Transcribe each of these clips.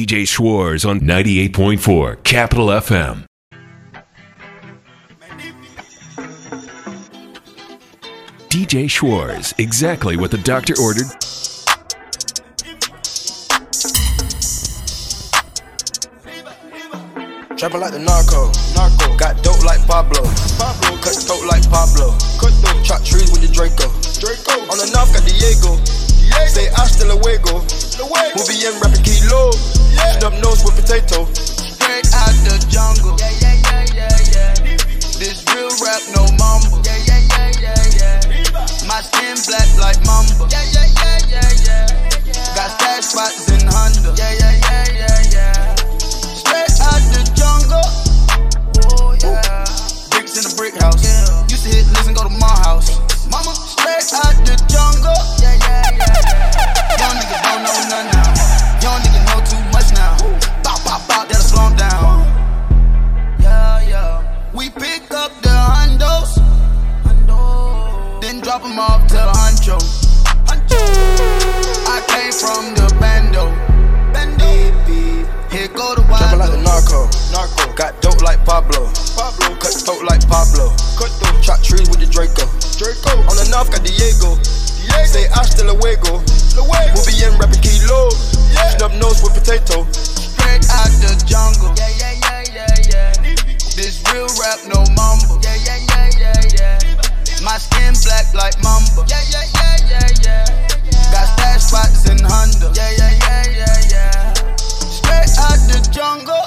DJ Schwartz on 98.4 Capital FM. DJ Schwartz, exactly what the doctor ordered. Trapping like the narco. narco. Got dope like Pablo. Pablo. Cut throat like Pablo. Cut throat. Chop trees with the Draco. Draco. On the north got Diego. Diego. Say hasta luego. luego. Movie in rapping kilo. Yeah. Snub nose with potato. Straight out the jungle. Yeah, yeah, yeah, yeah, yeah. This real rap, no mumble. Yeah, yeah, yeah, yeah, yeah. My skin black like mamba. Yeah, yeah, yeah, yeah, yeah. Got stash spots in Honda. Yeah, yeah, yeah, yeah, yeah. Straight out the jungle. Oh, yeah. Bricks in the brick house. Yeah. Used to hit, listen, go to my house. Mama, straight out the jungle. Drop them off to Huncho. I came from the bando. Bando. Here go the wild. Like the narco. narco. Got dope like Pablo. Pablo. Cut throat like Pablo. Cut throat. Chop trees with the Draco. Draco. On the north got Diego. Diego. Say hasta luego. luego. Movie in rapping kilo. Yeah. Snub nose with potato. Straight out the jungle. Yeah, yeah, yeah, yeah, yeah. This real rap, no mumble. Yeah, yeah, yeah. My skin black like mamba. Yeah, yeah, yeah, yeah, yeah. Got stash spots in Honda. Yeah, yeah, yeah, yeah, yeah. Straight out the jungle.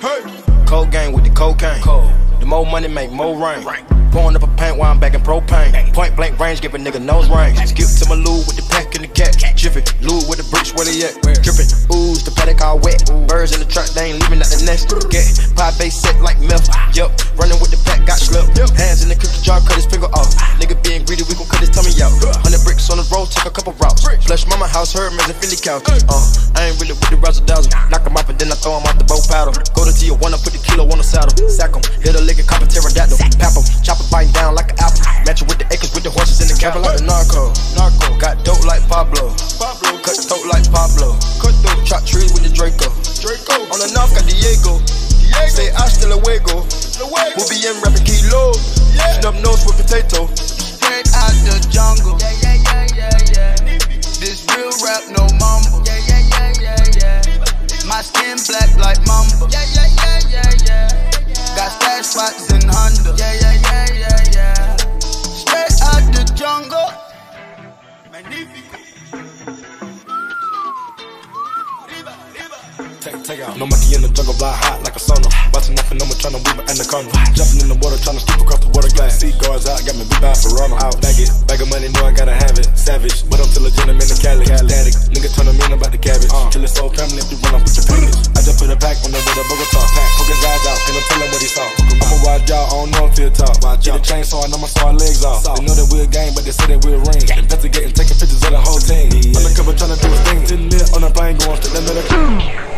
Hey. Cold gang with the cocaine. Cold. The more money make more rain. Pouring up a paint while I'm back in propane. Point blank range, give a nigga nose range. Skip to my loo with the pack and the cat. Jiffy, loo with the bricks, where they at? Drippin', ooze, the paddock all wet. Birds in the truck, they ain't leaving out the nest. Get pie base set like milk. Yup, running with the pack, got slipped. Hands in the cookie jar, cut his finger off. Nigga being greedy, we gon' cut his tummy out. Hundred bricks on the road, take a couple routes. Flush mama house, her man's a Philly couch. Uh, I ain't really with the razzle dazzle. Knock him off and then I throw him the boat paddle. Go to Tijuana, put the kilo on the saddle. Sack him, hit a lick and cop a pterodactyl. Pap him, chop it biting down like an apple. Match it with the acres with the horses in the cabin like the narco. Narco, got dope like Pablo. Pablo, cut dope like Pablo. Cut throat, chop trees with the Draco. Draco, on the north got Diego. Diego. Say hasta luego. luego. We'll be in rapping kilo. Yeah. Snub nose with potato. Straight out the jungle. Yeah, yeah, yeah, yeah, yeah. This real rap, no mumble. Yeah, yeah, yeah, yeah, yeah. My skin black like mamba. Yeah, yeah, yeah, yeah, yeah. Got stash spots in Honda. Yeah, yeah, yeah, yeah, yeah. Straight out the jungle. Take, take out. No monkey in the jungle, fly hot like a sauna. Watching nothing, I'm trying to weave an anaconda. Jumping in the water, trying to skip across the water glass. Sea guards out, got me big bad Verona. Out, bag it, bag of money, know I gotta have it. Savage, but I'm still a gentleman in Cali. Static, nigga turn them in about the cabbage. Uh. Till it's so family, if you run off with your package. I just put a pack on the way to Bogota. Pack, poke his eyes out, and I'm tell him what he saw. I'ma watch y'all, I don't know if he'll talk. Watch Get a chain so I know my saw legs off. They know that we're a gang, but they say that we're a ring. Investigating, taking pictures of the whole team. Undercover trying to do his thing. Sitting there on a plane, going straight to the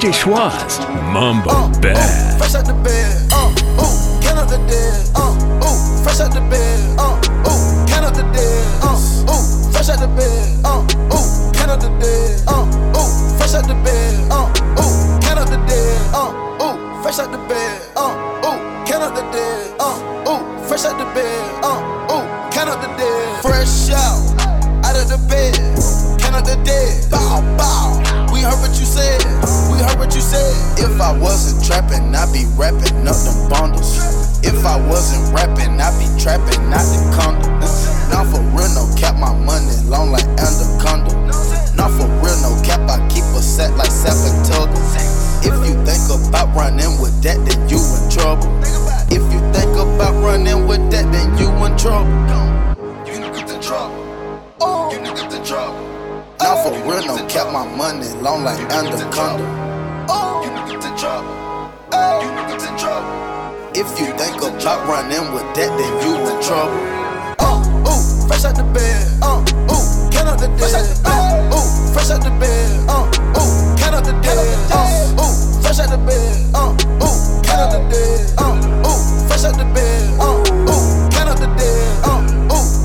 DJ Schwartz, Mumbo Uh, Bad. fresh out the bed. Uh, ooh, can up the dead. Uh, ooh, fresh out the bed. Uh, ooh, can up the dead. Uh, ooh, fresh out the bed. Uh, ooh, can up the dead. Uh, ooh, fresh out the bed. Uh, ooh, can up the dead. Uh, ooh, fresh out the bed. Uh, ooh, can up the dead. Uh, ooh, fresh out the bed. Uh, ooh, can up the dead. Fresh out, out of the bed. Can up the dead. Bow, bow. We heard what you said. We heard what you said. If I wasn't trapping, I'd be rapping up them bundles. If I wasn't rapping, I'd be trapping out the condo. Now for real, no cap, my money long like anaconda. Not for real, no cap, I keep a set like Sapatugga. If you think about running with that, then you in trouble. If you think about running with that, then you in trouble. You niggas in trouble. You niggas in trouble. Now for real, no cap my money long like anaconda. Oh, you in trouble. Oh, you in trouble. If you think about running with that, then you in trouble. Uh, ooh, fresh out the bed. Uh, ooh, count up the dead. Uh, ooh, fresh out the bed. Uh, ooh, count up the dead. Uh, ooh, fresh out the bed. Uh, ooh, count up the dead. Uh, ooh, fresh out the bed. Uh, ooh, count up the dead. Ooh,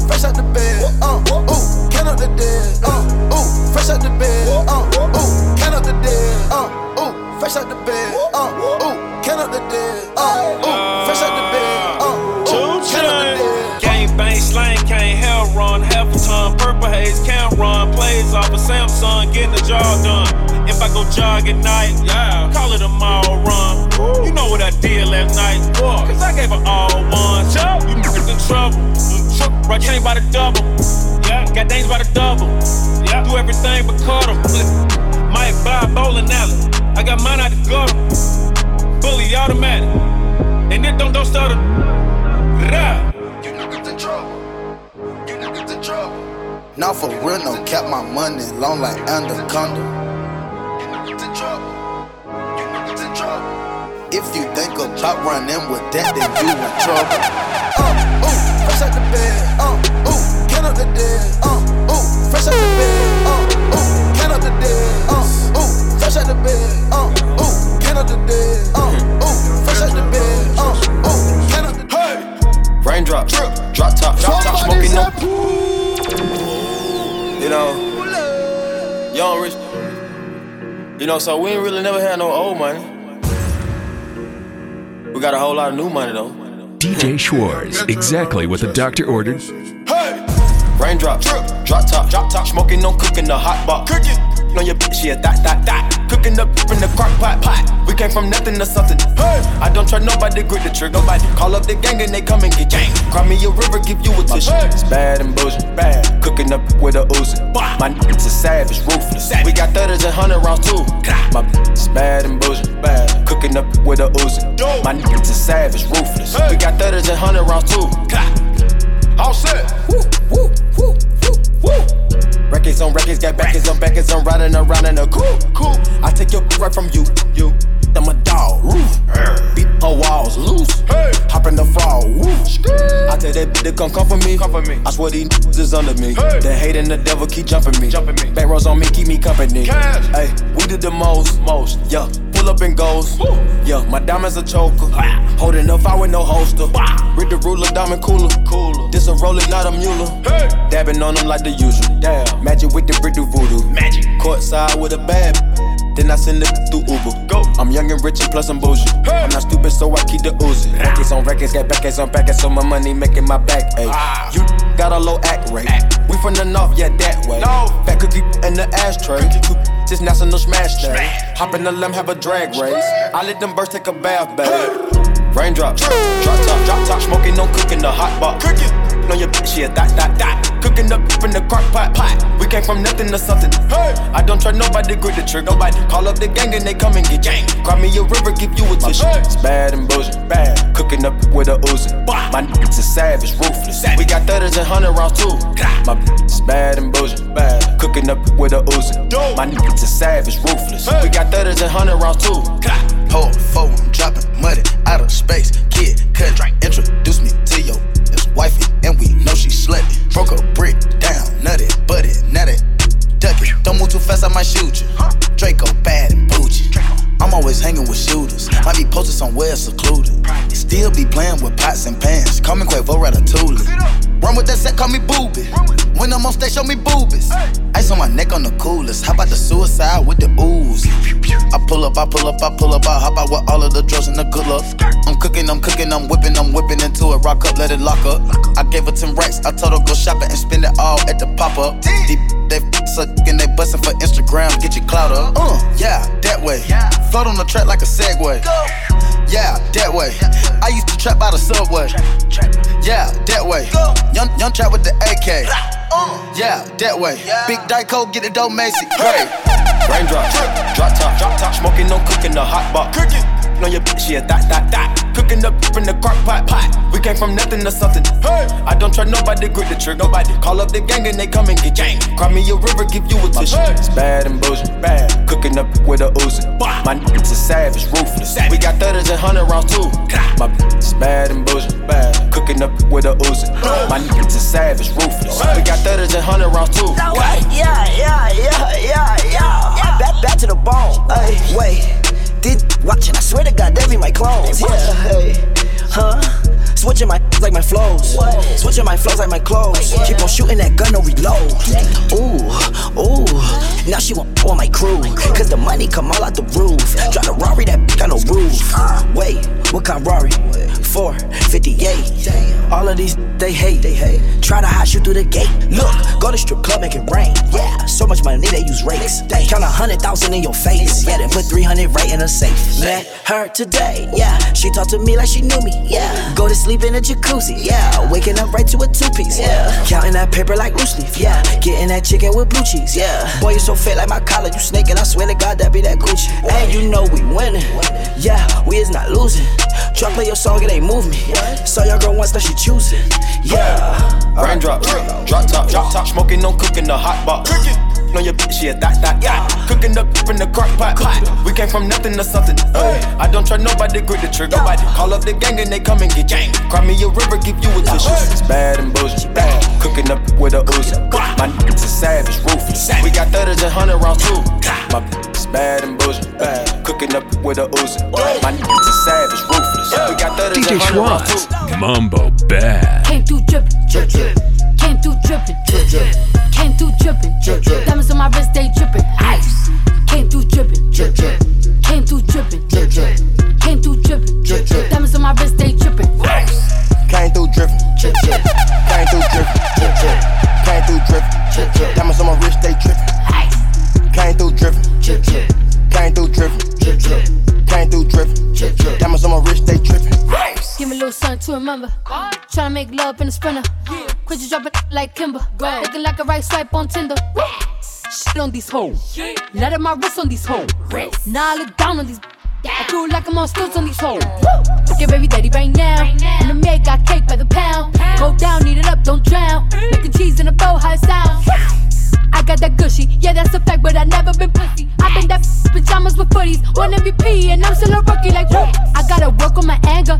fresh out the bed. Uh, ooh, count up the dead. Uh, ooh, fresh out the bed. Uh, ooh, count up the dead. Uh, ooh, fresh out the bed. Uh, ooh, count up the dead. Uh, ooh, fresh out the bed. Uh, ooh, count up the dead. Gang bang slang, can't hell run. Half a ton, purple haze, can't run. Plays off a Samsung, getting the job done. If I go jog at night, yeah, call it a mile run. You know what I did last night, boy, cause I gave her all one. You niggas in trouble. Right chain by the double. Yeah, got things by the double. Yeah, do everything but cut 'em. Might buy a bowling alley. I got mine out the gutter. Fully automatic. And it don't, don't stutter. Rah. You niggas in trouble. You niggas in trouble. Now for real, no cap my money long like anaconda. You niggas in trouble. If you think about running with that, then you in trouble. Uh, ooh, fresh out the bed. Uh, ooh, count up the dead. Uh, ooh, fresh out the bed. Uh, ooh, count up the dead. Uh, ooh, fresh out the bed. Uh, ooh, count up the dead. Uh, ooh, fresh out the bed. Uh, ooh, count up the Hey! Raindrop, drip, drop top, drop top, smoking no. You know, young rich. You know, so we ain't really never had no old money. We got a whole lot of new money though. DJ Schwartz, exactly what the doctor ordered. Hey! Raindrop, drip, drop top, drop top, smoking no cooking the hot pot. Cooking on your bitch, yeah, that, that, that. Cooking up in the crock pot, pot. We came from nothing to something. Hey! I don't try nobody, grip the trigger. Nobody call up the gang and they come and get gang. Cry me a river, give you a tissue. It's bad and bullshit, bad. Cooking up with a Uzi. My niggas is savage, ruthless. We got thudders and hundred rounds too. My is bad and bullshit, bad. Cooking up with a Uzi. My niggas is savage, ruthless. We got thudders and hundred rounds too. All set. Woo, woo, woo, woo, woo. Records on records, got backers on backers, I'm riding around in a coupe. Cool. I take your right from you, you. I'm a dog, roof. Beat her walls loose. Hey. Hop in the fall, woo. I tell that bitch to come come for me. Come for me. I swear these niggas is under me. Hey. The hate and the devil keep jumping me. Jumping me. Back rows on me, keep me company. Cash. Hey, we did the most, most. Yeah, up and goes. Woo. Yeah, my diamonds a choker. Holding up, I with no holster. Read the ruler, diamond cooler. Cooler. This a roller, not a mule. Hey. Dabbing on them like the usual. Damn. Magic with the brick do voodoo. Magic. Courtside with a bad. Then I send it through Uber. Go. I'm young and rich and plus I'm bougie. Hey. I'm not stupid, so I keep the Uzi. Records on records, got backers on backers, so my money making my back. Ay. Ah. You got a low act rate. Act. We from the north, yeah, that way. No. Fat cookie in the ashtray. Just national smash day. Hop in the limb, have a drag race. I let them birds take a bath, babe. Raindrops, drop top, drop top, smoking, no cooking the hot box. Cooking on your bitch, yeah, that, that, that. Cooking up in the crock pot, pot. We came from nothing to something. Hey, I don't try nobody, grip the trigger. Nobody call up the gang and they come and get gang. Cry me a river, give you a tissue. It's bad and bullshit, bad. Cooking up with a Uzi. My niggas is savage, ruthless. We got thudders and hundred rounds too. My bitch is bad and bullshit, bad. Cooking up with a Uzi. My niggas is savage, ruthless. We got thudders and hundred rounds too. Pull four, I'm dropping money out of space. Kid, cut, introduce me ex-wifey, and we know she slutty. Broke a brick down, nutty, butty, nutty, duck it. Don't move too fast, I might shoot you. Draco bad and bougie. I'm always hanging with shooters. Might be posted somewhere secluded. Still be playing with pots and pans. Call me Quavo Ratatouille. Run with that set, call me booby. When I'm on stage, show me boobies. Ice on my neck on the coolest. How about the suicide with the ooze? I pull up, I pull up, I pull up, I hop out with all of the drugs and the good luck. I'm cooking, I'm cooking, I'm whipping, I'm whipping into it. Rock up, let it lock up. I gave her 10 racks. I told her go shopping and spend it all at the pop up. Deep, they suck and they bustin' for Instagram. Get your clout up. Uh, yeah, that way. Float on the track like a Segway. Yeah, that way. I used to trap by the subway. Yeah, that way. Young, young trap with the AK. Yeah, that way. Big Dyco, get the dough, Macy. Great. Raindrop, drop top, drop top, smoking, no cooking the hot box. On your bitch, yeah, that, that, that. Cooking up from the crock pot, pot. We came from nothing to something. Hey, I don't try nobody, grip the trigger. Nobody call up the gang and they come and get gang. Cry me a river, give you a tissue. It's bad and bullshit. Bad. Cooking up with a Uzi. My niggas is savage, ruthless. We got thudders and hundred rounds too. My is bad and bullshit. Bad. Cooking up with a Uzi. My niggas is savage, ruthless. We got thudders and hundred rounds too. Yeah, yeah, yeah, yeah, yeah. Back, back to the bone. Hey, wait. Did watching? I swear to God, they be my clones. Yeah, hey, huh? Switching my like my flows. Switching my flows like my clothes. Keep on shooting that gun, no reload. Ooh, ooh. Now she want on my crew. Cause the money come all out the roof. Drive a Rari that got no roof. Wait, what kind Rari? 458. All of these they hate. They hate. Try to hide you through the gate. Look, go to strip club, make it rain. Yeah, so much money they use rakes. Count a hundred thousand in your face. Yeah, then put 300 right in a safe. Met her today. Yeah, she talked to me like she knew me. Yeah, go to sleep in a jacuzzi. Yeah, waking up right to a two piece. Yeah, counting that paper like loose leaf. Yeah, getting that chicken with blue cheese. Yeah, boy, you so fit like my collar. You snaking. I swear to God, that be that Gucci. And you know we winning. Yeah, we is not losing. Try play your song, it ain't move me. Saw your girl once, now she choosing. Yeah. Raindrops, drop drop top, drop top, smoking, no cooking the hot box. On your bitch, yeah, that, that, yeah. Cooking up in the crock pot. We came from nothing to something. Ay. I don't try nobody, grip the trigger. Nobody call up the gang and they come and get gang. Cry me a river, give you a tissue. It's bad and bullshit. Bad. Cooking up with a Uzi. My niggas is savage, ruthless. We got thudders and hundred rounds too. My it's bad and bullshit. Bad. Cooking up with a Uzi. My niggas is savage, ruthless. We got thudders DJ and hundred rounds Schwartz, too. Mumbo Bad. Came through like Kimber. Looking like a right swipe on Tinder. Shit on these hoes. Let up my wrist on these hoes. Now I look down on these. I feel like I'm on stilts on these hoes. Get baby daddy right now. And the maid got cake by the pound. Go down, eat it up, don't drown. Mm. Making cheese in a bow, how it sound. I got that gushy, yeah, that's a fact, but I never been pussy. i been that pajamas with footies, one MVP, and I'm still a rookie. Like. I gotta work on my anger,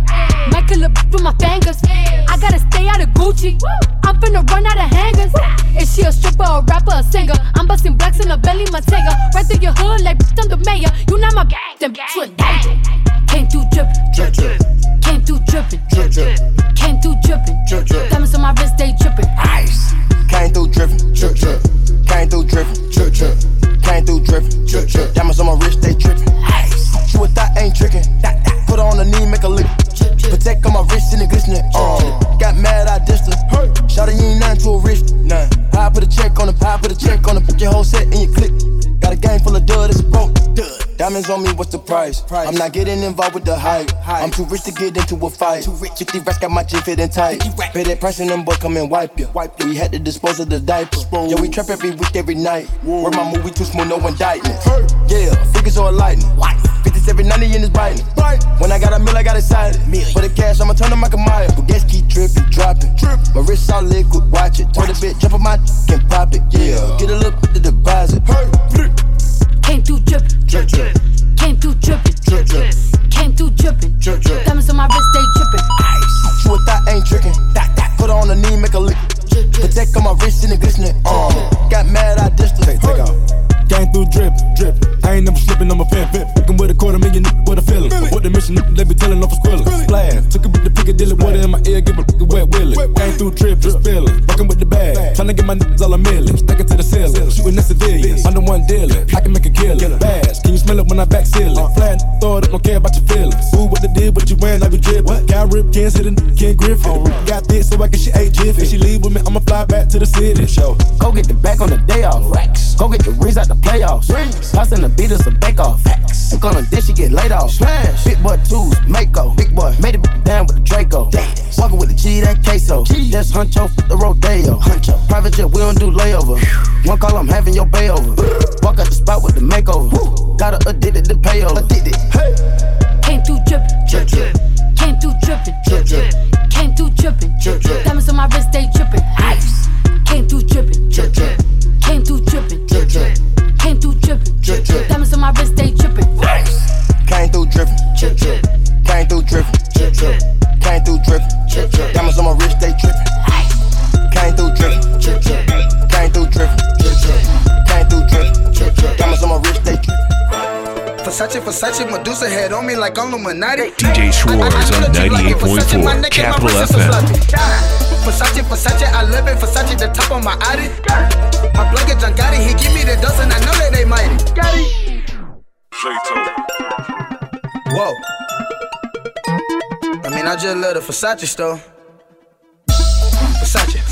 might kill a with my fingers. I gotta stay out of Gucci. I'm finna run out of hangers. Is she a stripper, a rapper, a singer? I'm busting blacks in the belly, my tiger. Right through your hood, like I'm the mayor. You not my gang, then bitch, you a. Came through drippin', drip, drip. Came through drippin', drip, drip. Came through drippin', drip, drip. Diamonds on my wrist, they drippin'. Ice. Came through dripping, drip, drip. Came through dripping, drip, drip. Came through dripping, drip, drip. Diamonds on my wrist, they dripping. Ice. She with that ain't tricking. Put her on the knee, make a lick. Protect on my wrist and it glistening. Uh, got mad, I dissed her. Shot you ain't nothing to a wrist. Nah. I put a check on the pie, put a check on the put your whole set in your click. Got a game full of dud, it's broke. Diamonds on me, what's the price? I'm not getting involved with the hype. I'm too rich to get into a fight. Too rich. 50 racks got my G fitting tight. Pay that price and them boys come and wipe you. We had to dispose of the diaper. Yeah, we trap every week, every night. Where my movie too smooth, no indictment. Yeah, figures or lightning. 57, 90 in his biting. When I got a mill, I got excited. For the cash, I'ma turn to Michael Myers. But gas keep tripping, dropping. My wrist all liquid, watch it. Turn a bitch, jump on my and pop it. Yeah, get a look at the deposit. Came through drippin', Drip, drip. Came through drippin', Drip, drip. Came through drippin', Drip, drip. Diamonds on my wrist, they drippin'. She with that ain't tricking. Put her on the knee, make a lick. Protect on my wrist and it glistening. Uh, got mad, I dissed her. Take, take off. Came through drip, drip. I ain't never slipping on my pen, pip. Looking a quarter What the mission, nigga, they be telling off a squilla. Splash, took a bit to Piccadilly, water in my ear, give a wet willy. Came through drip, just spilling. Fucking with the bag, trying to get my niggas all a million. Stacking to the ceiling, shooting at civilians. I'm the one dealing, I can make a killer. Bash, can you smell it when I back seal it? Uh-huh. Flying, throw it up, don't care about your feelings. Ooh, what they did, what you wearing, I. Got rip, can't sit in, can't Griffin. Oh. Got this, so I can she ate jiffy. If she leave with me, I'ma fly back to the city. Show. Go get the back on the day off. Racks. Go get the rings out the playoffs. Rings. Passing the beat us a bake off. Facts. Look on the dish, she get laid off. Smash. Big boy twos, Mako. Big boy made it down with the Draco. Walking with the G, that queso. That's Huncho for the Rodeo. Huncho. Private jet, we don't do layover. One call, I'm having your bay over. Walk out the spot with the makeover. Got her addicted to payover. Addicted. Hey. Came through drippin', Drip, drip. Came through drippin', Drip, drip. came through drippin', Drip, drip. Diamonds on my wrist, they drippin'. Ice. Came through drippin', Drip, drip. came through drippin', Drip, drip. Came through drippin', drip, drip. Diamonds on my wrist, they tripping. Came through dripping. Drip, drip, Came through dripping. drip, drip, Came through dripping. drip, drip, Diamonds on my wrist, they tripping. Came through dripping. drip, drip, Versace, Versace, Medusa head on me like Illuminati. DJ Schwartz on 98.4 Capital FM. Versace, Versace, I live in Versace, the top of my Audi. My plug is John Gotti, he give me the dozen, I know that they mighty. Whoa. I mean, I just love the Versace store.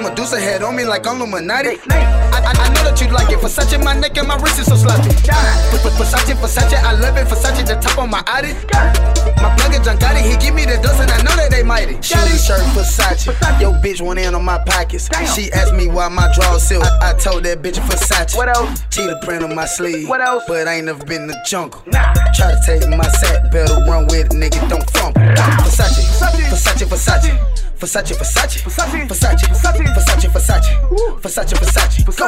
Medusa head on me like I'm Illuminati. I, I, know that you like it. Versace, my neck and my wrist is so sloppy. Versace, Versace, I love it. Versace, the top of my Audi. My plug is John Gotti, he give me the dozen. I know that they mighty. Shoes, shirt, Versace. Yo, bitch went in on my pockets. She asked me why my drawers silk. I, I told that bitch Versace. What else? Cheetah print on my sleeve. What else? But I ain't never been in the jungle. Try to take my sack, better run with it, nigga. Don't fumble. Versace, Versace, Versace. Versace, Versace, Versace, Versace, Versace, Versace, Versace, Versace, Versace,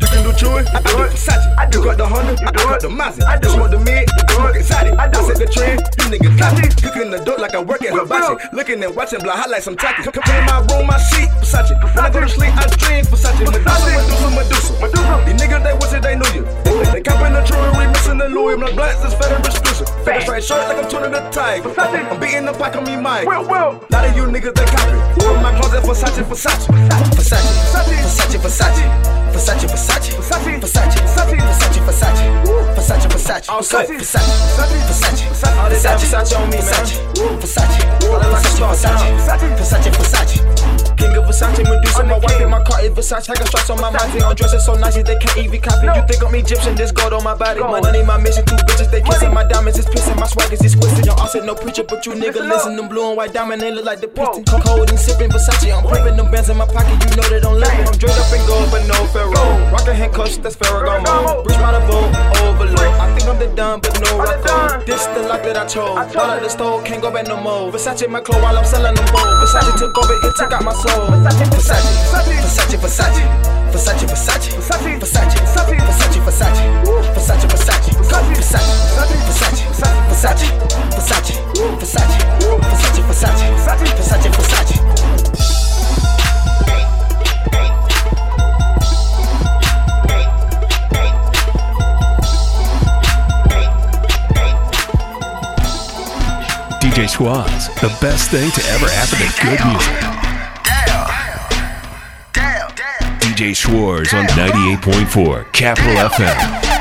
You can do Chewy, I do it. Versace, I do got the Honda, I do got the Mazda, I do smoke the mid, the dog excited. I do set the trend, you niggas copy. Cooking the dope like I work at Hibachi. Looking and watching, hot like some tacky. Come in my room, my seat, Versace. When I go to sleep, I dream Versace. Medusa, Medusa, Medusa. These niggas they wish that they knew you. They, copping the jewelry, missing the Louis. My blacks is fed and exclusive. Fat straight short like I'm tuning the tiger. I'm beating the pack on me, Mike. Lot of you niggas they copy. From my closet, Versace, Versace. Versace, Versace, Versace, Versace, Versace, Versace, Versace, Versace, Versace, Versace, Versace, All go set. Versace, Versace, All this that Versace, Versace on me, man. Versace, All that like a Versace, star Versace, Versace, Versace. King of Versace, Medusa, my wife and my car is Versace. I got stripes on my body. I'm dressing so nice they can't even copy. You think I'm Egyptian, this gold on my body. My money, my mission, two bitches, they kissing. My diamonds is pissing, my swag is exquisite. Y'all all said no preacher, but you nigga listen. Them blue and white diamond, they look like the piston. Cold and sipping Versace. I'm pumping them bands in my pocket, you know they don't let me. I'm draped up in gold, but no Pharaoh. Rockin' handcuffs, that's Ferragamo. Breach my vote, overload. I think I'm the done, but no record. This the life that I chose. Bought out the store, can't go back no more. Versace my clothes while I'm selling them both. Versace took over, it took out my soul. Versace, Versace, Versace, Versace, Versace, Versace, Versace, Versace, Versace, Versace, Versace, Versace, Versace, go Versace, Versace, Versace, Versace, Versace, Versace, Versace, Versace, Versace. DJ Schwartz, the best thing to ever happen to good music. DJ Schwartz on 98.4 Capital FM.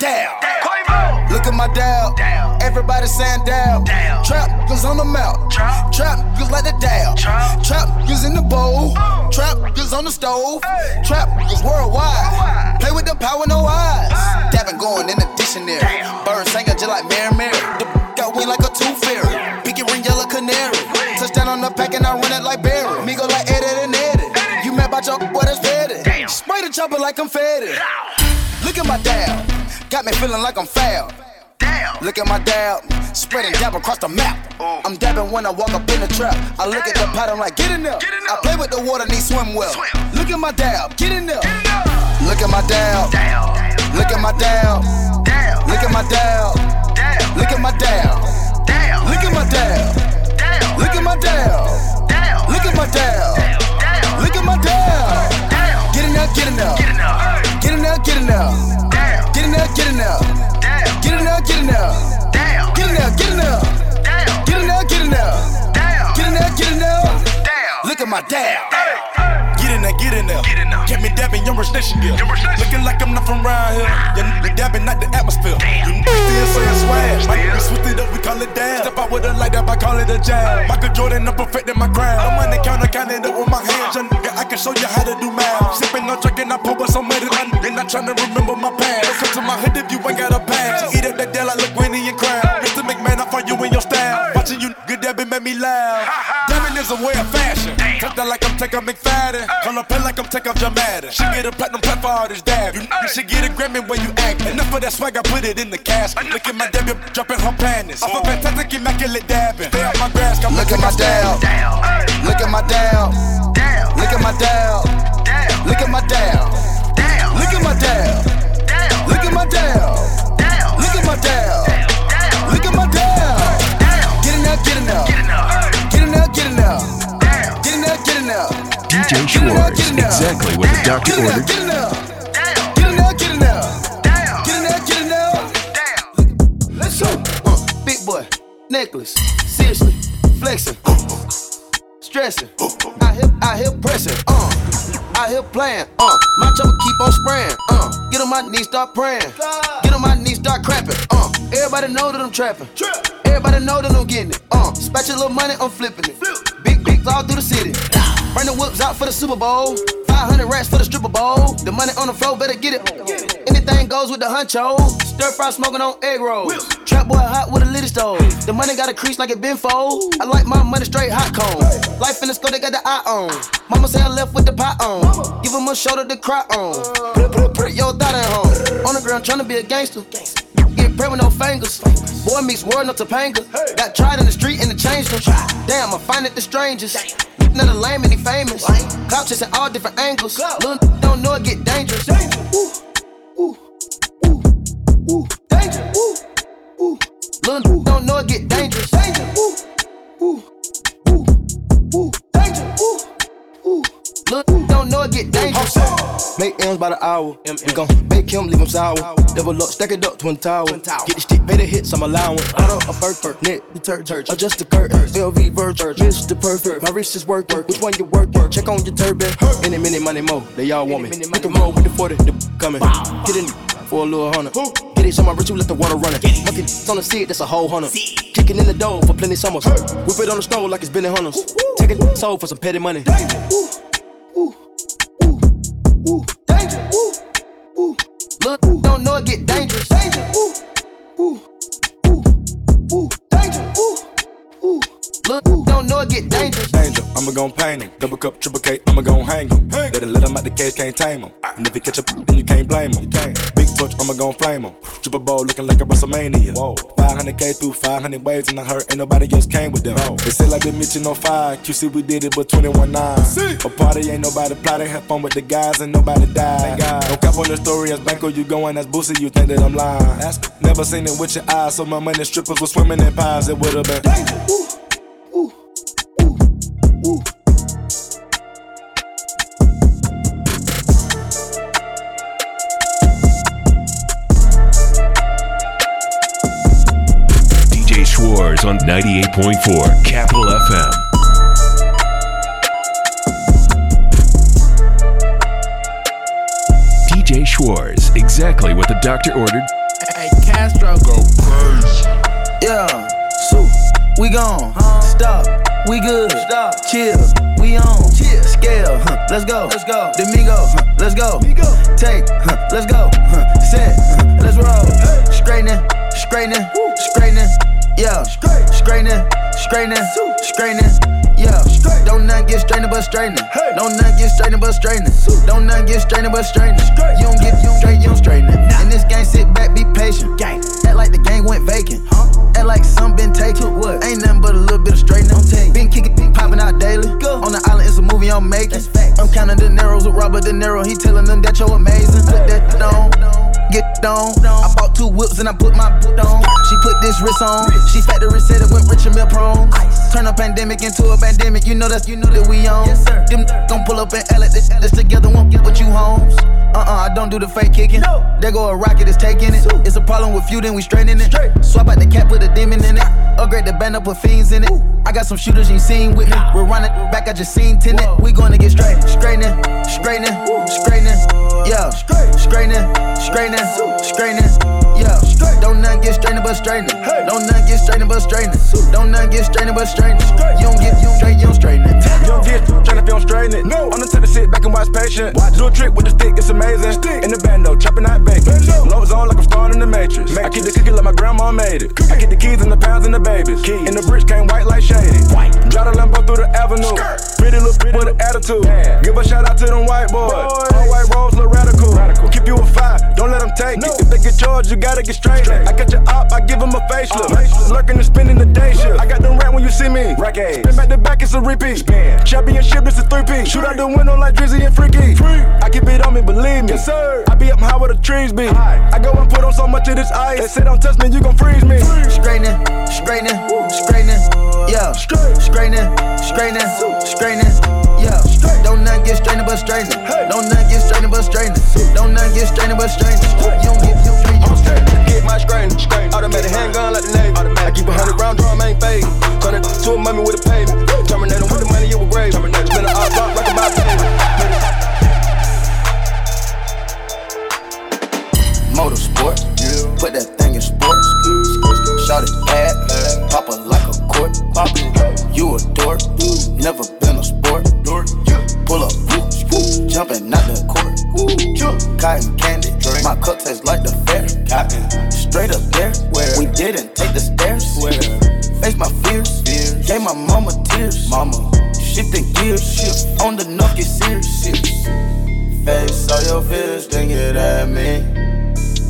Look at my down. Look at my down. Everybody saying down. down. Trap niggas on the mouth. Trap niggas like the down. Trap niggas in the bowl. Trap niggas on the stove. Trap niggas worldwide. Play with the power, no eyes. Dabbing going in the dictionary. Bird singing just like Mary Mary. The got wing like a tooth fairy. Pinky ring yellow canary. Touchdown on the pack and I run it like Barry. Me go like Eddie and Eddie. You mad about your boy that's petty. Spray the chopper like confetti. Look at my dab. Got me feeling like I'm foul. Look at my dab, spreading dab across the map. I'm dabbing when I walk up in the trap. I look at the pattern like, get in there. I play with the water, need swim well. Look at my dab, get in there. Look at my dab. Look at my dab. Look at my dab. Look at my dab. Look at my dab. Look at my dab. Look at my dab. Look at my dab. get in there. Get in there, get in there. Get in there, get in there. Get in there, get in there. Get in there, get in there. Get in there, get in there. Get in there, get in there. Look at my dad. Get in there, get in there. Get me dabbing, young rich nation gear. Looking like I'm not from around here. You nigga dabbing, not the atmosphere. You niggas still saying swag. My niggas switch it up, we call it dab. Step out with a light up, I call it a jab. Michael Jordan, I'm perfecting my craft. I'm on the oh. counter, counting up with my hands. Young nigga, I can show you how to do math. Oh. Sipping on drinking, I pour with some money. And I'm trying to remember my past. Don't come to my hood if you ain't got a pass. Eat up that deal like LeGuiney and Crab. Mr. McMahon, I find you in your style. You nigga dabbing made me laugh. Dabbing is a way of fashion. Tuck that like I'm taking McFadden. Call her pen like I'm taking Jamadin. She get a platinum plaque for all this dab. You, you should get a Grammy when you act. Enough of that swag, I put it in the casket. Look at my debut dropping her panties. Off a fantastic immaculate dabbing. Stay out my grass, come Look at my dab. Look at my dab. Look at my dab. Look at my dab. Look at my dab. Look at my dab. Look at my dab. enough. Get enough. Get enough. Get enough. Damn. Get enough. Get enough. DJ Schwartz, exactly what the doctor ordered. Get enough. Get enough. Get enough. Damn. Get enough. Get enough. Let's go. Uh, big boy necklace. Seriously, flexing. Stressing. I hip, I hip pressing. Uh, I hip playing. Uh, my chopper keep on spraying. Uh, get on my knees, start praying. Get on my knees, start cramping. Uh everybody know that I'm trapping. Everybody know that I'm getting it. Uh, spatch a little money, I'm flipping it. Big bigs all through the city. Bring the whoops out for the Super Bowl. 500 racks for the stripper bowl. The money on the floor, better get it. Anything goes with the huncho. Stir fry smoking on egg rolls. Trap boy hot with a little stove. The money got a crease like it been fold. I like my money straight hot cone. Life in the score, they got the eye on. Mama say I left with the pot on. Give him a shoulder to cry on. Put, put, put your thought at home. On the ground trying to be a gangster. gangster. Get prey with no fingers. Boy meets world no Topanga. Got tried in the street and it changed them. Damn, I find it the strangest. Not a lame and he famous. Clout chasing all different angles. Little don't know it get dangerous. Ooh, ooh, ooh, ooh, danger. Ooh, ooh. Little don't know it get dangerous. Danger. Ooh, ooh, ooh, danger. Ooh, ooh. Little don't know it get dangerous. Make M's by the hour. We gon' bake him, leave him sour. Double up, stack it up, twin tower. Get the stick, pay the hits, I'm allowance. Auto, a bird, net, detergent. Adjust the curtain. LV virgin, Mr. Perfect. My wrist is working. Which one you working? Check on your turban. Any minute, money more. They all want me. We can roll with the 40, the coming. Get in for a little hundred. Get it, so my rich, let the water run it. Monkey on the seat, that's a whole hundred. Kicking in the dough for plenty summers. Whip it on the stove like it's been in hunters. Take it sold for some petty money. Ooh, ooh, ooh, danger. Ooh, ooh. Look, don't know it get dangerous. Danger. Ooh, ooh, ooh, ooh. Danger. Ooh, ooh. Look, don't know it get dangerous. danger. I'ma gon' paint him. Double cup, triple K, I'ma gon' hang him. Let it let him out the cage, can't tame him. And if he catch up, then you can't blame him. Big touch, I'ma gon' flame him. Triple bowl looking like a WrestleMania. Whoa. 500K through 500 waves, and I heard ain't nobody else came with them. They say like the Mitchell on fire. QC, we did it, but 21 9. A party ain't nobody plotting. Have fun with the guys, and nobody died. No cap on the story, as Banco, you going as Boosie, you think that I'm lying. Never seen it with your eyes, so my money strippers was swimming in pies. It would've been. DJ 98.4 Capital FM. DJ Schwartz, exactly what the doctor ordered. Hey, Castro go crazy. Yeah, so we gone. Huh? Stop, we good. Stop, chill, we on. Chill, scale, huh, let's go. Let's go. Domingo, huh, let's go. Take, huh, let's go. Huh, set, huh, let's roll. Straightening, straightening, straightening. Yeah, straightening, straightening, straightening. Yeah, don't nothing get straightening but straightening. Don't nothing get straightening but straightening. Don't nothing get straightening but straightening. You don't get you don't straight, you don't straighten it. In this game, sit back, be patient. Gang, act like the game went vacant. Act like some been taken. What? Ain't nothing but a little bit of straightening. Been kicking, been popping out daily. On the island, it's a movie I'm making. I'm counting the narrows with Robert De Niro. He telling them that you're amazing. Put that on. Get on. I bought two whips and I put my boot on. She put this wrist on. She factory said it went rich and meal prone. Turn a pandemic into a pandemic. You know that's you know that we on. Yes, sir. Them gon' pull up and L it. This, this together won't get what you homes. Uh-uh, I don't do the fake kicking. No. There go a rocket, it's taking it. It's a problem with you, then we straightening it. Swap out the cap, put a demon in it. Upgrade the band up, put fiends in it. I got some shooters you seen with me. We're running back, I just seen tenant. We gonna get straight, straightening, straightening. Straightening, straightening. Yeah, don't nothing get straightening but straightening. Don't nothing get straightening but straightening. Don't nothing get straightening but straightening. You don't get straight, you don't straighten it. You don't get trying if you don't straighten it. No. I'm the type to sit back and watch patient. Watch. Do a trick with the stick, it's amazing. Stick. In the bando, chopping out bacon. Low zone like I'm starring in the Matrix. I keep the cookie like my grandma made it. I get the keys and the pounds and the babies. Keys. And the bricks came white like shady. White. Drive the Lambo through the avenue. Skirt. Pretty little pretty with an attitude. Damn. Give a shout out to them white boys. boys. You gotta get straight. straight. I got your op, I give them a facelift. Uh, Lurking and spending the day shift. I got them rat when you see me. Rack Spin back to back, it's a repeat. Spin. Championship, it's a three-piece. Shoot out the window like Drizzy and Freaky. Free. I keep it on me, believe me. Yes, sir. I be up high where the trees be. High. I go and put on so much of this ice. They say don't touch me, you gon' freeze me. Straightening, straightening, straightening. Yeah, straightening, straightening, straightening. Yeah, don't nothing get strained but straightening. Don't nothing get strained but straightening. Don't nothing get strained but straightening. You don't get, Get my strain, automatic handgun like the Navy. I keep a hundred round drum, ain't fade. Turn it to a mummy with a pavement. Terminator with the money, you a grave. Spin a op rock like a bop. Motorsport, put that thing in sports. Shot it bad, pop it like a court. You a dork, never been a sport. Pull up, jumping out the court. Cotton candy, my cup tastes like the fair. Straight up there, Where we didn't take the stairs. Where face my fears, gave my mama tears. Mama, shifting gears, shift on the knock, get serious. Face all your fears, then get at me.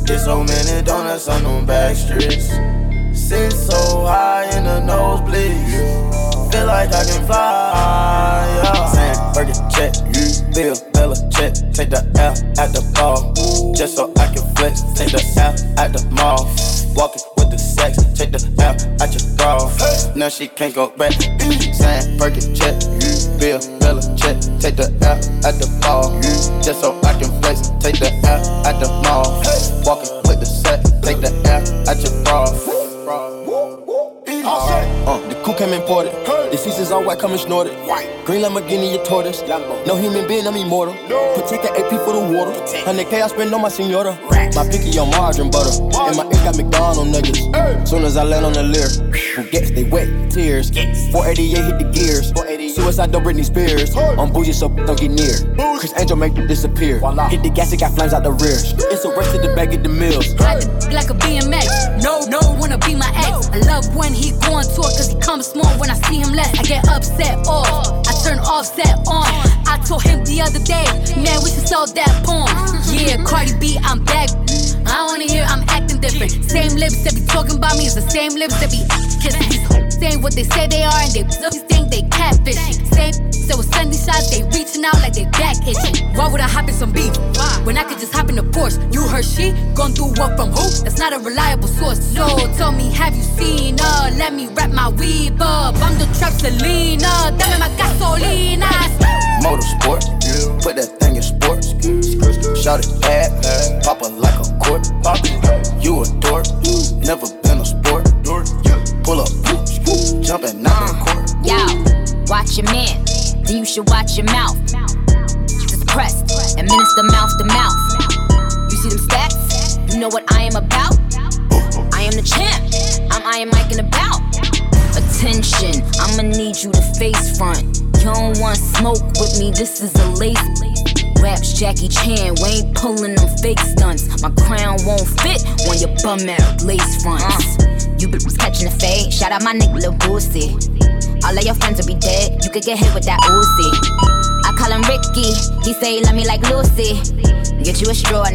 Get so many donuts on them back streets. Sit so high in the nosebleeds. Feel like I can fly. Yeah. Saying, Burger check, Bill, Bella check. Take the L at the ball. Just so I can mall. Walking with the sex. Take the L at your bra. Now she can't go back. Saying, Burger check, Bill, Bella check. Take the L at the ball. Just so I can flex. Take the L at the mall. Walking with the set. Take the L at your bra. Uh, the coupe came imported. Is all white, coming snorted. Green Lamborghini, your tortoise. No human being, I'm immortal. Protect the AP for the water. 100K I spend on my senora. My picky on margarine butter. And my ink got McDonald nuggets. Soon as I land on the Lear, who gets they wet tears. 488 hit the gears. Suicide, don't Britney Spears. I'm bougie, so don't get near. Criss Angel make you disappear. Hit the gas, it got flames out the rear. It's a race to the back of the mills. Like a BMX. No, no, wanna be my ex. I love when he go on tour, cause he comes small when I see him less. I get upset off, I turn Offset on. I told him the other day, man, we should sell that porn. Yeah, Cardi B, I'm back. I don't wanna hear I'm acting different. Same lips that be talking about me is the same lips that be kissing. Saying what they say they are and they just think they catfishing. Same so with Sunday shots, they reaching out like they back itching. Why would I hop in some beef? When I could just hop in a Porsche. You heard she gon' do what from who? That's not a reliable source. So tell me, have you seen her? Let me wrap my weave up. I'm the trap Selena. Dame my gasolina. Motorsport, put that thing in sports. Shout it bad, pop it like a court. You a dork, never out the court. Yo, watch your man, then you should watch your mouth. Just administer mouth to mouth. You see them stats? You know what I am about? I am the champ. I'm Iron Mike and about. Attention, I'ma need you to face front. You don't want smoke with me, this is a lace. Raps Jackie Chan, we ain't pulling them fake stunts. My crown won't fit when your bum out lace fronts. You was catching the fade, shout out my nigga Lil Boosie. All of your friends will be dead, you could get hit with that Uzi. Call him Ricky. He say he love me like Lucy. Get you a straw,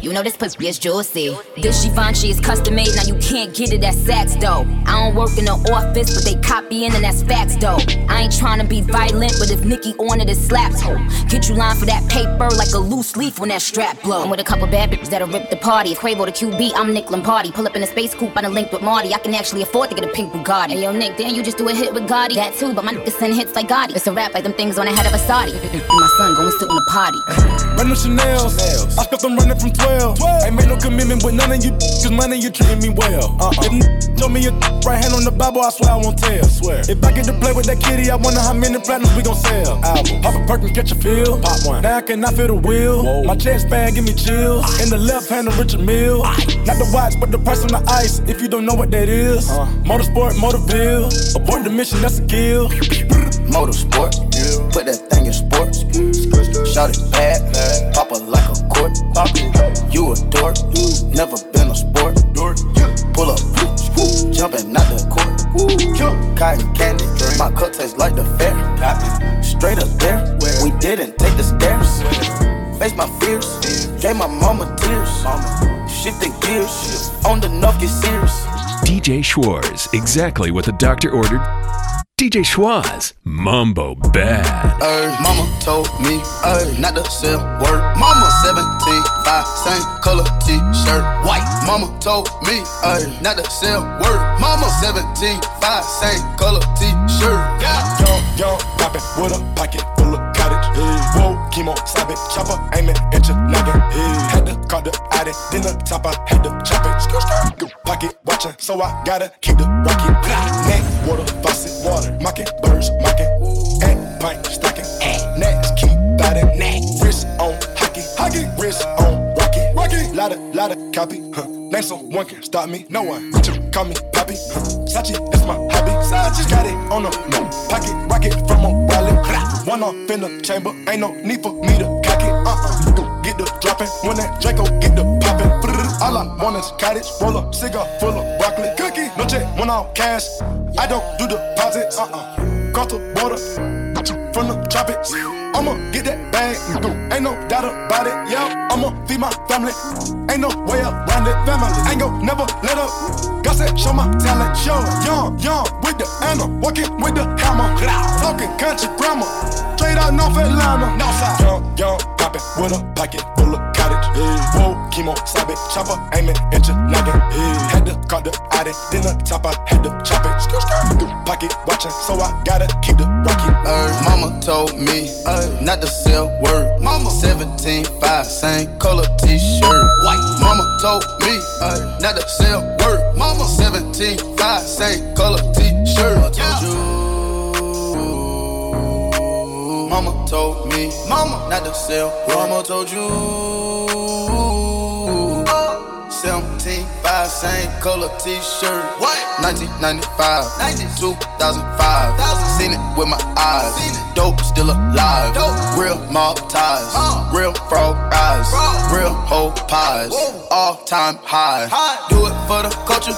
you know this pussy is juicy. This Givenchy is custom made, now you can't get it at Saks though. I don't work in the office, but they copying and that's facts though. I ain't trying to be violent, but if Nikki on it, it slaps ho. Get you line for that paper like a loose leaf when that strap blow. I'm with a couple bad bitches that'll rip the party. If Quavo the QB, I'm Nick Lombardi. Pull up in a space coupe, I done linked with Marty. I can actually afford to get a pink Bugatti. Hey yo, Nick, then you just do a hit with Gotti. That too, but my niggas send hits like Gotti. It's a rap like them things on the head of a Saudi. My son going sit on the potty. Run them Chanel's. I spent them running from 12. Ain't made no commitment with none of you, cause money you treating me well. Uh-uh. If show me your right hand on the Bible, I swear I won't tell. Swear. If I get to play with that kitty, I wonder how many platinums we gon' sell. Album. Pop a perk and catch a feel. Pop one. Now I cannot feel the wheel. Whoa. My chest band give me chills. In the left hand of Richard Mille. Not the watch, but the price on the ice. If you don't know what that is. Uh. Motorsport, motorville. Abort the mission, that's a kill. Motorsport. Yeah. Put that sports. Shout it bad. Pop it like a court. You a dork. Never been a sport. Pull up. Jumping out the court. Cotton candy. My cup tastes like the fair. Straight up there. We didn't take the stairs. Face my fears. Gave my mama tears. Shifting gears. On the nuff, get serious. DJ Schwartz, exactly what the doctor ordered. DJ Schwartz, Mambo Bad. Ay, mama told me ay, not to sell word. Mama 17, 5, same color t-shirt, white. Mama told me ay, not to sell word. Mama 17, 5, same color t-shirt. Yeah. Young, young, poppin' with a pocket full of cottage. Hey. Whoa, chemo, stop it, chopper, aiming at your noggin. Hey. Had to call the addy, then the top, I had to chop it. Skr, skr. Pocket watchin', so I gotta keep the rocket. Neck, water, faucet, water, mocking, birds, mocking. And pint, stocking, next, keep biting. Neck wrist on hockey, hockey, wrist on rocky, rocky. Lotta, lotta copy, huh. Name someone can stop me, no one. Richard, call me Poppy, huh. Sachi, that's my hobby. Sachi, got it on the no pocket, rocket from a wallet. One off in the chamber, ain't no need for me to cock it. Uh-uh, get the dropping, when that Draco get the popping. All I want is cottage, roll a cigar full of broccoli. Cookie, no check, one off cash. I don't do deposits, uh-uh. Cross the border, from the tropics. I'ma get that bag, ain't no doubt about it. Yeah, I'ma feed my family, ain't no way around it. Family, ain't gon' never let up. God said, show my talent, show it. Young, young, with the Anna, walking with the hammer. Talking country grammar, straight out North Atlanta. Northside. Young, young, poppin' with a pocket full of. Hey. Whoa, chemo, stop it, chopper, aiming at your noggin. Hey. Had to call the addy, then the I had to chop it. Skr, skr. Pocket watchin', so I gotta keep the rocket. Ay, mama told me ay, not to sell word. Mama 17, 5, same color t-shirt. White. Mama told me ay, not to sell word. Mama 17, 5, same color t-shirt. Mama told you. Mama told me, mama not to sell. Mama told you. 17, 5, same color t-shirt. What? 1995, 2005. Seen it with my eyes. Dope still alive. Dope. Real mob ties. Uh. Real frog eyes. Real whole pies. All time high. Do it for the culture.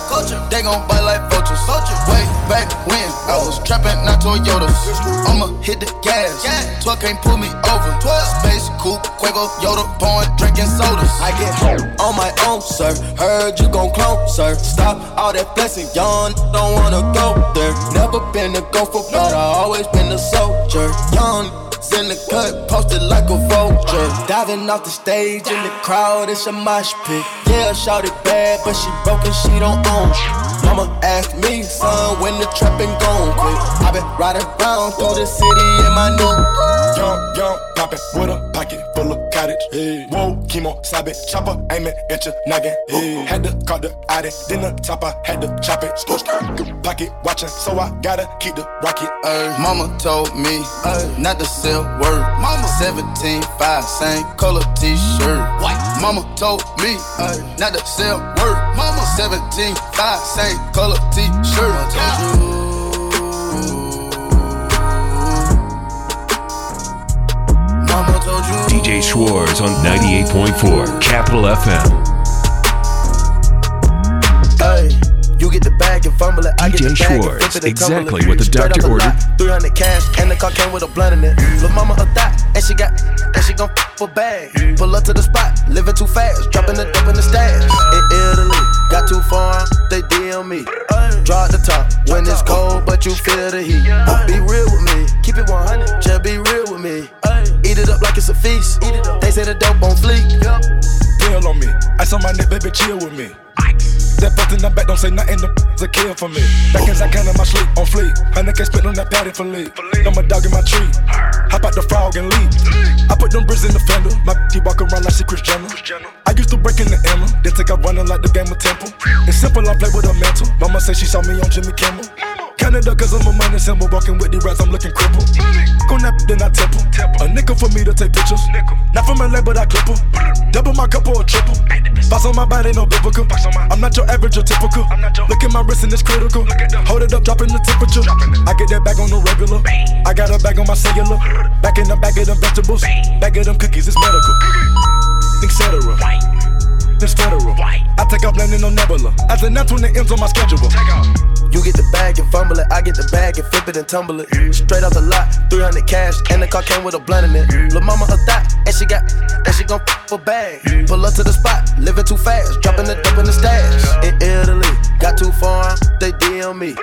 They gon' bite like vultures. Way back when I was trapping, not Toyotas. I'ma hit the gas. 12 can't pull me over. Space coupe, Quavo, Yoda, pouring, drinking sodas. I get home on my own, sir. Heard you gon' clone, sir. Stop all that blessing, young. Don't wanna go there. Never been a gopher, but I always been a soldier. Young. In the cut, posted like a vulture. Diving off the stage in the crowd, it's a mosh pit. Yeah, shout it bad, but she broken, she don't own. Mama asked me, son, when the trapping gon' quit. I been riding around through the city in my new. Young, young, poppin' with a pocket full of cottage. Hey. Whoa, chemo, sabe, chopper, aiming at your noggin. Hey. Had to call the addy, then the I had to chop it. Pocket watchin', so I gotta keep the rocket. Ay, mama told me ay, not to sell word. Mama 17, 5, same color t-shirt. White. Mama told me ay, not to sell word. Mama 17, 5, same color t-shirt. Mama told you. DJ Schwartz on 98.4 Capital FM. Ay, you get the bag and fumble it, I DJ Schwartz, exactly what the doctor ordered. 300 cash, and the car came with a blunt in it. Lil' mama a thot, and she got, and she gon' f for bag. Pull up to the spot, living too fast, dropping the dope in the stash. In Italy, got too far, they DM me. Drop the top when it's cold, but you feel the heat. Be real with me, keep it 100, just be real with me. Eat it up like it's a feast. They say the dope on fleek. Pill on me. Ice on my neck, baby, chill with me. That fucked in the back, don't say nothing, the a kill for me. Back as I in my sleep, on fleek. Honey can spit on that patty for lead. I'm a dog in my tree. Hop out the frog and leave. I put them bricks in the fender. My bitch walk around like she Kris Jenner. I used to break in the Emma, then take out running like the game of Temple. It's simple, I play with a mental. Mama say she saw me on Jimmy Kimmel. Canada, cause I'm a money symbol. Walking with the rats, I'm looking crippled. Go nap, then I temple. A nickel for me to take pictures. Not from LA, but I clip. Double my cup or triple. Box on my body, no biblical. I'm not your average or typical. Look at my wrist and it's critical. Hold it up, dropping the temperature. I get that bag on the regular. I got a bag on my cellular. Back in the bag of them vegetables. Bag of them cookies, it's medical. Etc this federal. I take off landing on Nebula. As an that's when it ends on my schedule. You get the bag and fumble it, I get the bag and flip it and tumble it. Straight off the lot, 300 cash, and the car came with a blunt in it. Lil' mama a thot, and she got, and she gon' f for bag. Pull up to the spot, living too fast, dropping the dope in the stash. In Italy, got too far, they DM me.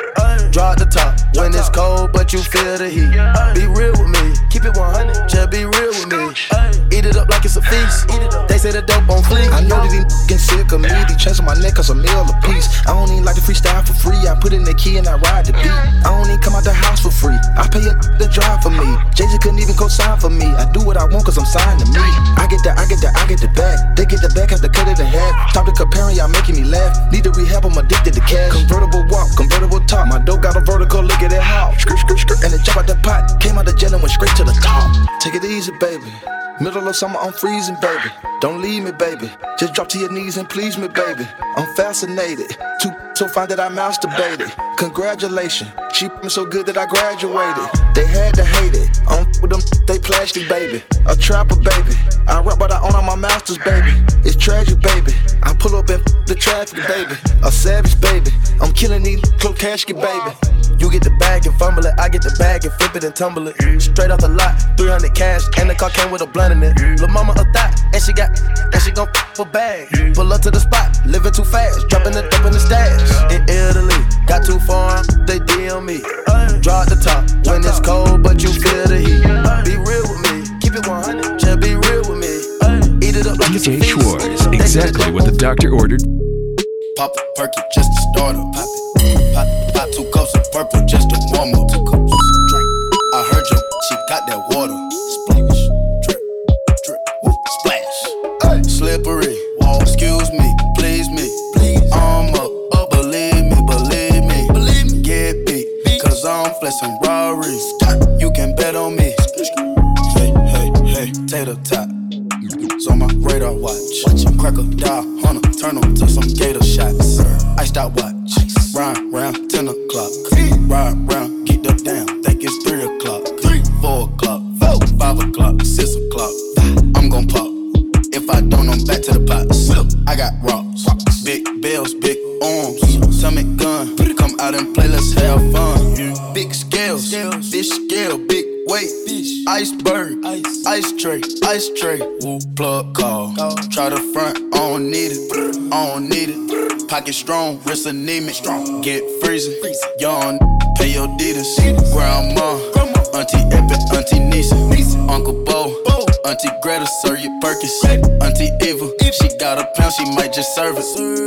Drop the top when it's cold, but you feel the heat. Be real with me, keep it 100, just be real with me. Eat it up like it's a feast. They say the dope on fleek. I know that he getting sick of me. They chasing my neck cause a meal a piece. I don't even like to freestyle for free. I put in the key and I ride the beat. I don't even come out the house for free. I pay a to drive for me. Jay Z couldn't even co-sign for me. I do what I want cause I'm signed to me. I get the, I get the, I get the bag. They get the back, have to cut it in half. Stop the comparing, y'all making me laugh. Need to rehab, I'm addicted to cash. Convertible walk, convertible top. My dope got a vertical, look at that how. Skirt, skirt, skirt, and it jump out the pot. Came out the jet and went straight to the top. Take it easy, baby. Middle of summer, I'm freezing, baby. Don't leave me, baby. Just drop to your knees and please me, baby. I'm fascinated. Too so fine that I masturbated. Congratulations. She me so good that I graduated. They had to hate it. I'm with them, they plastic, baby. A trapper, baby. I rap, but I own all my masters, baby. It's tragic, baby. I pull up in the traffic, baby. A savage, baby. I'm killing these close casket, baby. You get the bag and fumble it. I get the bag and flip it and tumble it. Straight off the lot, 300 cash, and the car came with a blunt in it. Lil' mama a thot, and she got, and she gon' f for bag. Pull up to the spot, living too fast, dropping the dope in the stash. In Italy, got too far, they DM me. Drop the top when it's cold, but you feel the heat. Be real with me, keep it 100, just be real with me. Eat it up like DJ feast. Schwartz, exactly what the doctor ordered. Pop a perky just to start up. Pop it. Pop, pop two cups of purple just to warm up. Two cups. Drink. I heard you. She got that water. Splash. Drip. Drip. Woo. Splash. Slippery. Excuse me. I'm flexing Rari. You can bet on me. Hey, hey, hey. Take the top. It's on my radar watch. Crocodile hunter, turn 'em to some gator shots. Iced out watch. Ride round 10 o'clock. Ride round, Pocket strong, wrist anemic. Strong. Get freezing. Young, pay your Adidas. Grandma. Auntie Epic, Auntie Nisa. Uncle Bo. Auntie Greta, serve your Perkins. Auntie Eva, she got a pound, she might just serve it.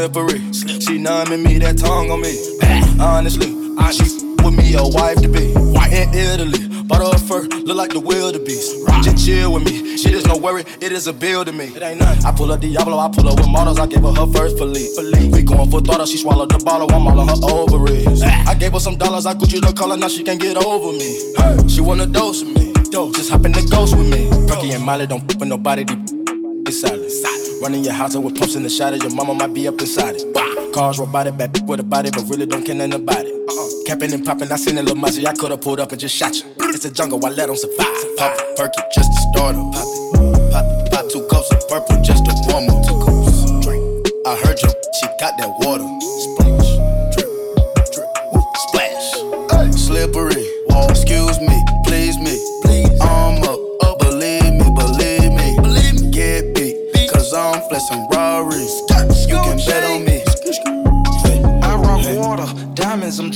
Slippery. She numbing me, that tongue on me. Ah, honestly, she with me, a wife to be. White in Italy, bought her fur, look like the wildebeest. Just chill with me, shit is no worry, it is a bill to me. It ain't nothing. I pull up Diablo, I pull up with models, I gave her her first police. We going for throttle, she swallowed the bottle, I'm all on her ovaries. Ah. I gave her some dollars, I Gucci the color, now she can't get over me. She wanna dose with me. Just hop in the ghost with me. Perky and Molly don't fuck with nobody. They silent. Running your house with pumps in the shadow. Your mama might be up inside it. Cars robotic, bad with a body, but really don't care nothing about it. Uh-uh. Capping and popping, I seen a little muscle. I could've pulled up and just shot you. It's a jungle, I let them survive. Pop it, perk it, just to start up. Pop it, pop, pop two cups of purple just to warm up. Two cups, drink. I heard you, she got that water. Splash,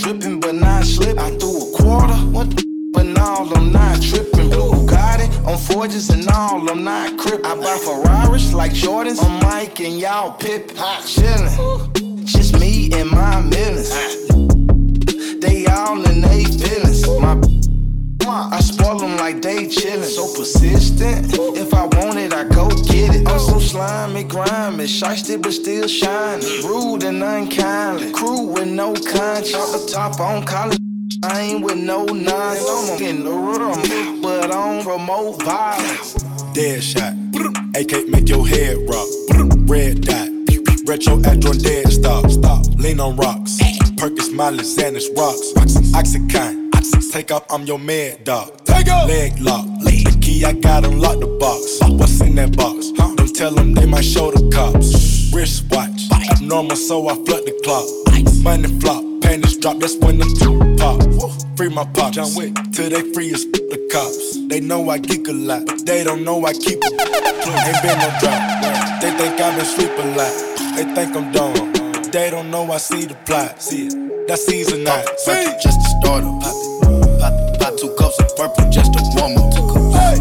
dripping, but not slipping. I threw a quarter, what the but now I'm not tripping. Blue Bugatti on forges and all, I'm not crippin'. I buy Ferraris like Jordans. I'm Mike and y'all Pip. Chillin', just me and my millions. They all in they feelings. My I spoil them like they chillin'. So persistent. If I want it, I go get it. I'm so slimy, grimy, shiesty but still shining. Rude and unkindly. Crew with no conscience. Off the top on college. I ain't with no nonsense. I'm in the rhythm, but I don't promote violence. Dead shot. AK make your head rock. Red dot. Retro Adron dead stop. Stop. Lean on rocks. Perkins, Miley, Xanax, rocks. Oxycontin. Take off, I'm your mad dog. Take off. Leg lock. The key, I got unlock the box. What's in that box? Don't tell them they might show the cops. Wrist watch. Wristwatch. Abnormal, so I flood the clock. Money flop. Panties drop, that's when them two pop. Free my pop, John Wick, till they free as the cops. They know I geek a lot, but they don't know I keep it. Ain't been no drop. They think I've been sleep a lot. They think I'm dumb. They don't know I see the plot. See it, that season nine. Just a start two cups of purple just to warm up. Hey.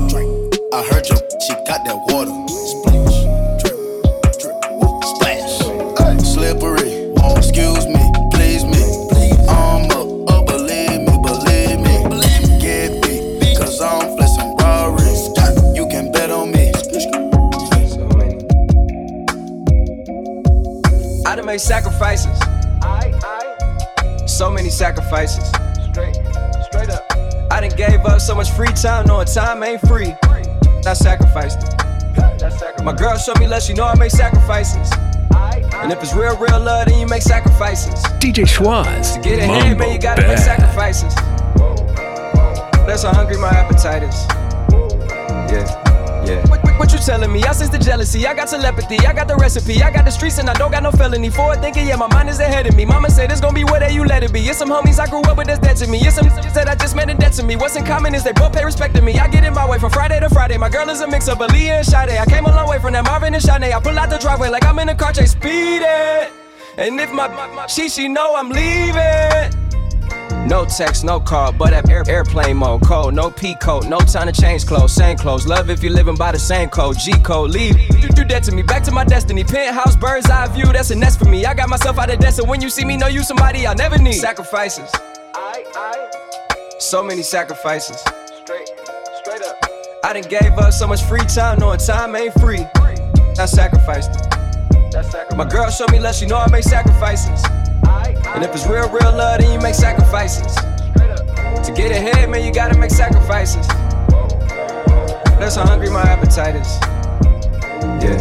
I heard you, she got that water. Splash, drip, drip, splash. Hey. Slippery, excuse me. Please me. I'm up, oh, believe me, believe me. Get me, cause I'm flexing Rory. You can bet on me. I done made sacrifices. So many sacrifices. Gave up so much free time, knowing time ain't free. I sacrificed it. My girl showed me love, she know I make sacrifices. And if it's real, real love, then you make sacrifices. DJ Schwaz. To get ahead, man, you gotta bad. make sacrifices. That's how hungry my appetite is. Yeah. What, what, what, you telling me? I sense the jealousy. I got telepathy. I got the recipe. I got the streets and I don't got no felony. Forward thinking, yeah, my mind is ahead of me. Mama said it's gonna be whatever you let it be. It's some homies I grew up with that's dead to me. It's some that I just met in debt to me. What's in common is they both pay respect to me. I get in my way from Friday to Friday. My girl is a mix of Aaliyah and Sade. I came a long way from that Marvin and Shanae. I pull out the driveway like I'm in a car chase, speeding. And if my, my, my she she know I'm leaving. No text, no call, but at air, airplane mode. Code, no P code, no time to change clothes. Same clothes. Love if you're living by the same code. G code, leave. You do that to me, back to my destiny. Penthouse, bird's eye view, that's a nest for me. I got myself out of debt, so when you see me, know you somebody I'll never need. Sacrifices. I, I. So many sacrifices. Straight, straight up. I done gave up so much free time, knowing time ain't free. I sacrificed it. My girl showed me love, she know I make sacrifices. And if it's real, real love, then you make sacrifices. To get ahead, man, you gotta make sacrifices. That's how hungry my appetite is. Yeah,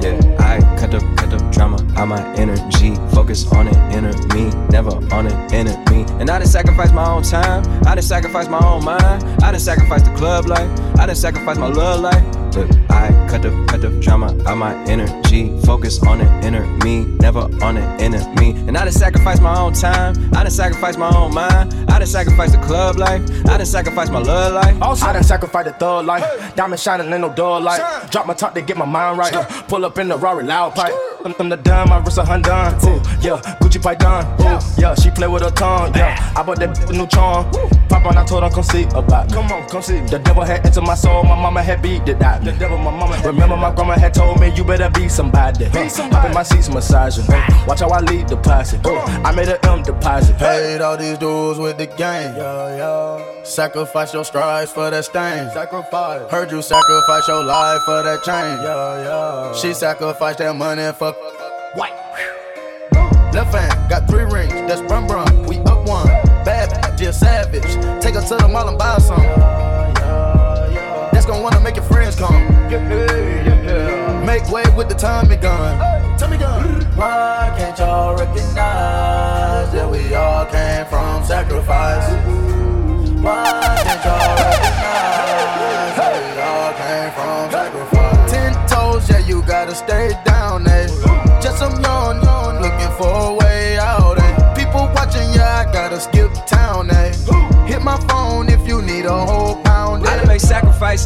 yeah. I cut the cut the drama out my energy. Focus on it, inner me, never on it, enemy. And I done sacrifice my own time. I done sacrifice my own mind. I done sacrifice the club life. I done sacrifice my love life. But I cut the cut the drama out my energy. Focus on the inner me, never on the enemy. And I done sacrifice my own time. I done sacrifice my own mind. I done sacrifice the club life. I done sacrifice my love life. Also, I done sacrifice the thug life. Diamond shining in no dull light. Drop my top to get my mind right. Pull up in the Rari loud pipe. From the dime, my wrist a hundred. Ooh, yeah, Gucci python. Ooh, yeah, she play with her tongue. Yeah, I bought that new charm. Pop on, I told her come see about. Come on, come see. The devil had into my soul. My mama had beat it out. The devil, my mama. Remember, my grandma had told me you better be somebody. Be somebody. Hop in my seats, massaging. Watch how I lead the posse. I made a M deposit. Paid all these dues with the game. Yeah, yeah. Sacrifice your strides for that stain. Sacrifice. Heard you sacrifice your life for that change. Yeah, yeah. She sacrificed that money for white. Left hand got three rings. That's brum brum. We up one. Bad, just savage. Take her to the mall and buy some. Yeah, yeah. just gon' wanna make your friends come. Yeah, yeah, yeah. Make way with the Tommy gun. Tommy gun. Why can't y'all recognize that we all came from sacrifice? Why can't y'all recognize that we all came from sacrifice? Ten toes, yeah, you gotta stay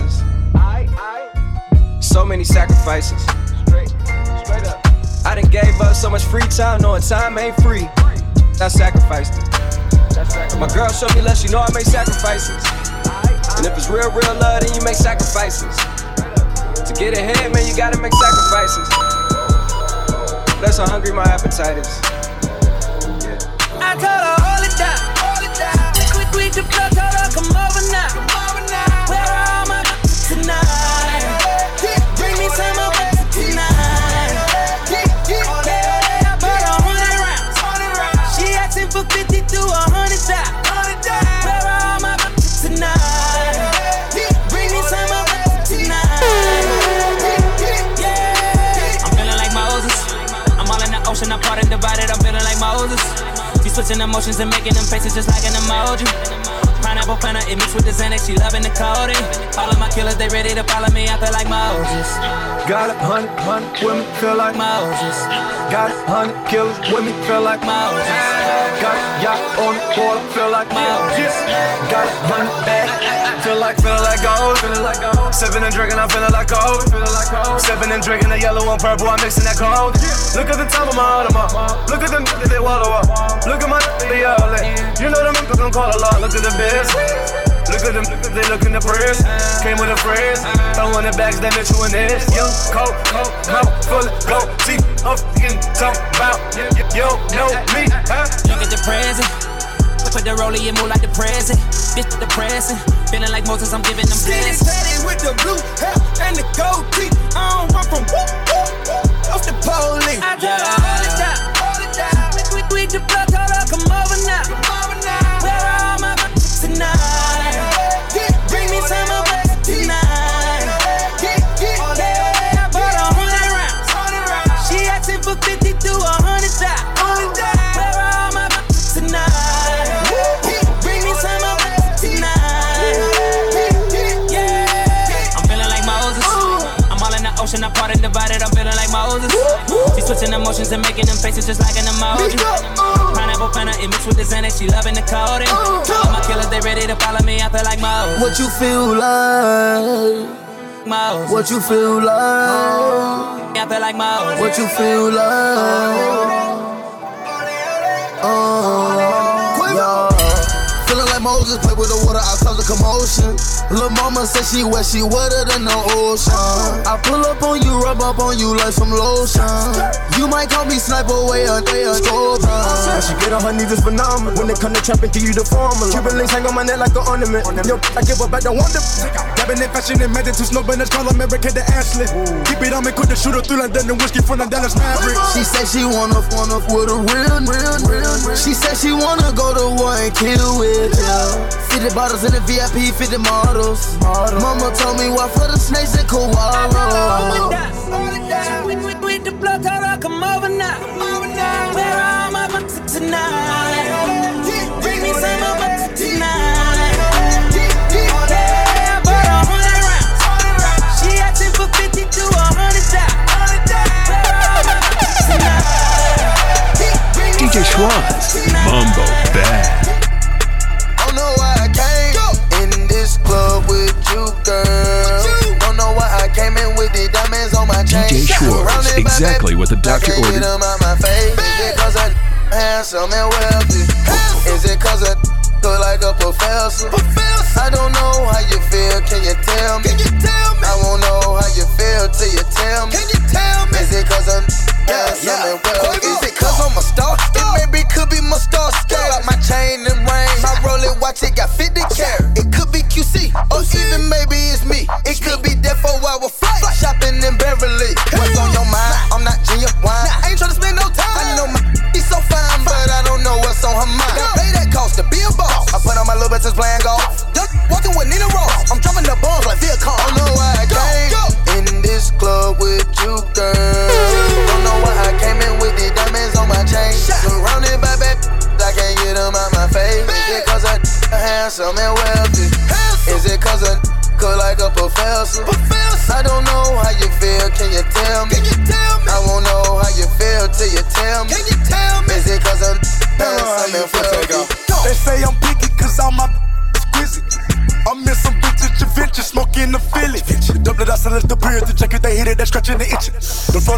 sacrifices. So many sacrifices. straight I done gave up so much free time, knowing time ain't free. I sacrificed it. My girl showed me love, she know I make sacrifices. And if it's real, real love, then you make sacrifices. To get ahead, man, you gotta make sacrifices. That's how hungry my appetite is. Yeah. I told her, hold it down. Quick, quick, the blood, told her. Come over now. Moses. She switching emotions and making them faces just like an emoji. Pineapple planner, it mixed with the Xanax, she loving the coding. All of my killers, they ready to follow me, I feel like Moses. Got a hundred, hundred women, feel like Moses. Got a hundred killers with me, feel like Moses. Got a yacht on the water, feel like Moses. Got a hundred bag, feel like, feel like gold, feel like gold. Sipping and drinking, I'm feeling like like. Sipping and drinking the yellow and purple, I'm mixing that cold. Look at the top of my Audemars, look at them they water up. Look at my they all lit. You know them niggas gon' call a lot. Look at the biz. Look at them, they look in the prayers. Came with a friends. Throwing the bags, that bitch you in this. Young, cold, cold, mouth full of gold. See, I'm fucking talking about. You don't know me, huh? Look at the present. Put the rollie and move like the present. Bitch, the present. Feeling like Moses, I'm giving them blessings. with the blue hair and the gold teeth. I don't run from whoop, whoop, whoop. Off the police. I told Emotions and making them faces just like an emoji. Pineapple it mixed with the Xanax. She loving the coding. All my killers, they ready to follow me. I feel like Moses. What you feel like? What you feel like? I feel like Moses. What you feel like? Uh. Feeling like Moses, play with the water, I cause a commotion. Lil' mama said she wet, she wetter than the ocean. I pull up on you, rub up on you like some lotion. You might call me sniper way a day a scorpion. She get on her knees is phenomenal. When they come to trapping, give you the formula. Cuban links hang on my neck like an ornament. Yo, I give up, I don't want them. Cabinet fashion and magic to snow, but call America to Ashley. Keep it on me, quick to shoot her through London and the whiskey from the Dallas Mavericks. She said she wanna wanna with a real, real, real. She said she wanna go to war and kill with ya. 50 bottles in the VIP, 50 models. Mama told me walk for the snakes and koalas. We, we, we the blood, told her, come over now. Where are all my bucks tonight? Bring me some of it tonight. Yeah, I bought exactly what the doctor ordered. them out my face. Is it cause I handsome and wealthy? Is it cause I look like a professor? I don't know how you feel, can you tell me?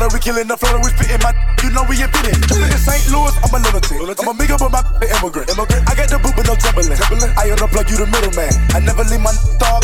The Florida, we killing the Florida, we spitting my, you know we invented. Jumping in St. Louis, I'm a lunatic. I'm a nigga, but my immigrant. immigrant. I got the boot, but no trembling. I unplug you, the middleman. I never leave my starving.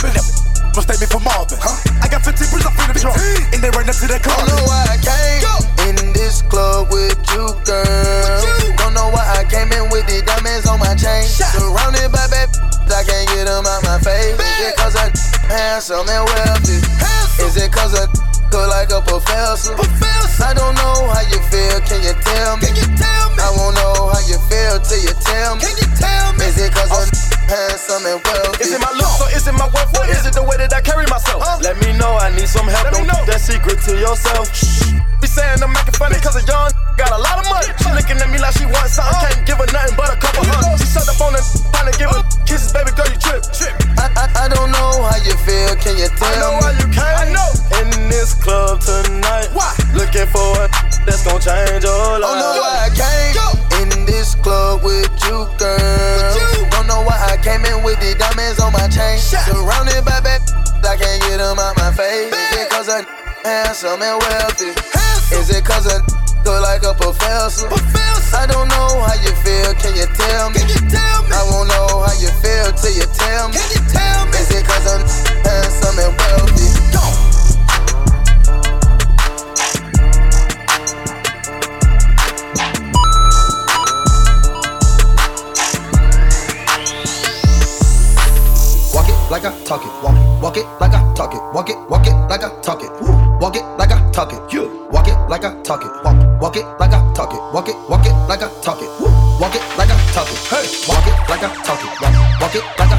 Feel till you tell me. Is it cause I'm oh. handsome and wealthy? Is it my looks or is it my wealth or is it the way that I carry myself? Let me know, I need some help. Don't keep that secret to yourself. Shh. Be saying I'm making funny cause a young got a lot of money. She looking at me like she wants something. Can't give her nothing but a couple hugs. She shut the phone trying to give her kisses, baby girl, you trip. I, I, I don't know how you feel, can you tell I know me? how you came. I know. In this club tonight. Why? Looking for a that's gonna change your oh, life. I don't know why I came in this club with you, girl. Don't know why I came in with the diamonds on my chain. Surrounded by bad, I can't get them out my face. Is it cause I'm handsome and wealthy? Is it cause I look like a professor? I don't know how you feel, can you tell me? I won't know how you feel till you tell me. Is it cause I'm handsome and wealthy? Like I talk it. Walk it, walk it like I talk it. Walk it, walk it like I talk it. Woo. Walk it like I talk it. You walk it like I talk it. Walk, walk it like I talk it. Walk it, walk it like I talk it. Woo. Walk it like I talk it. Hey, walk it like I talk it. Walk, walk it like I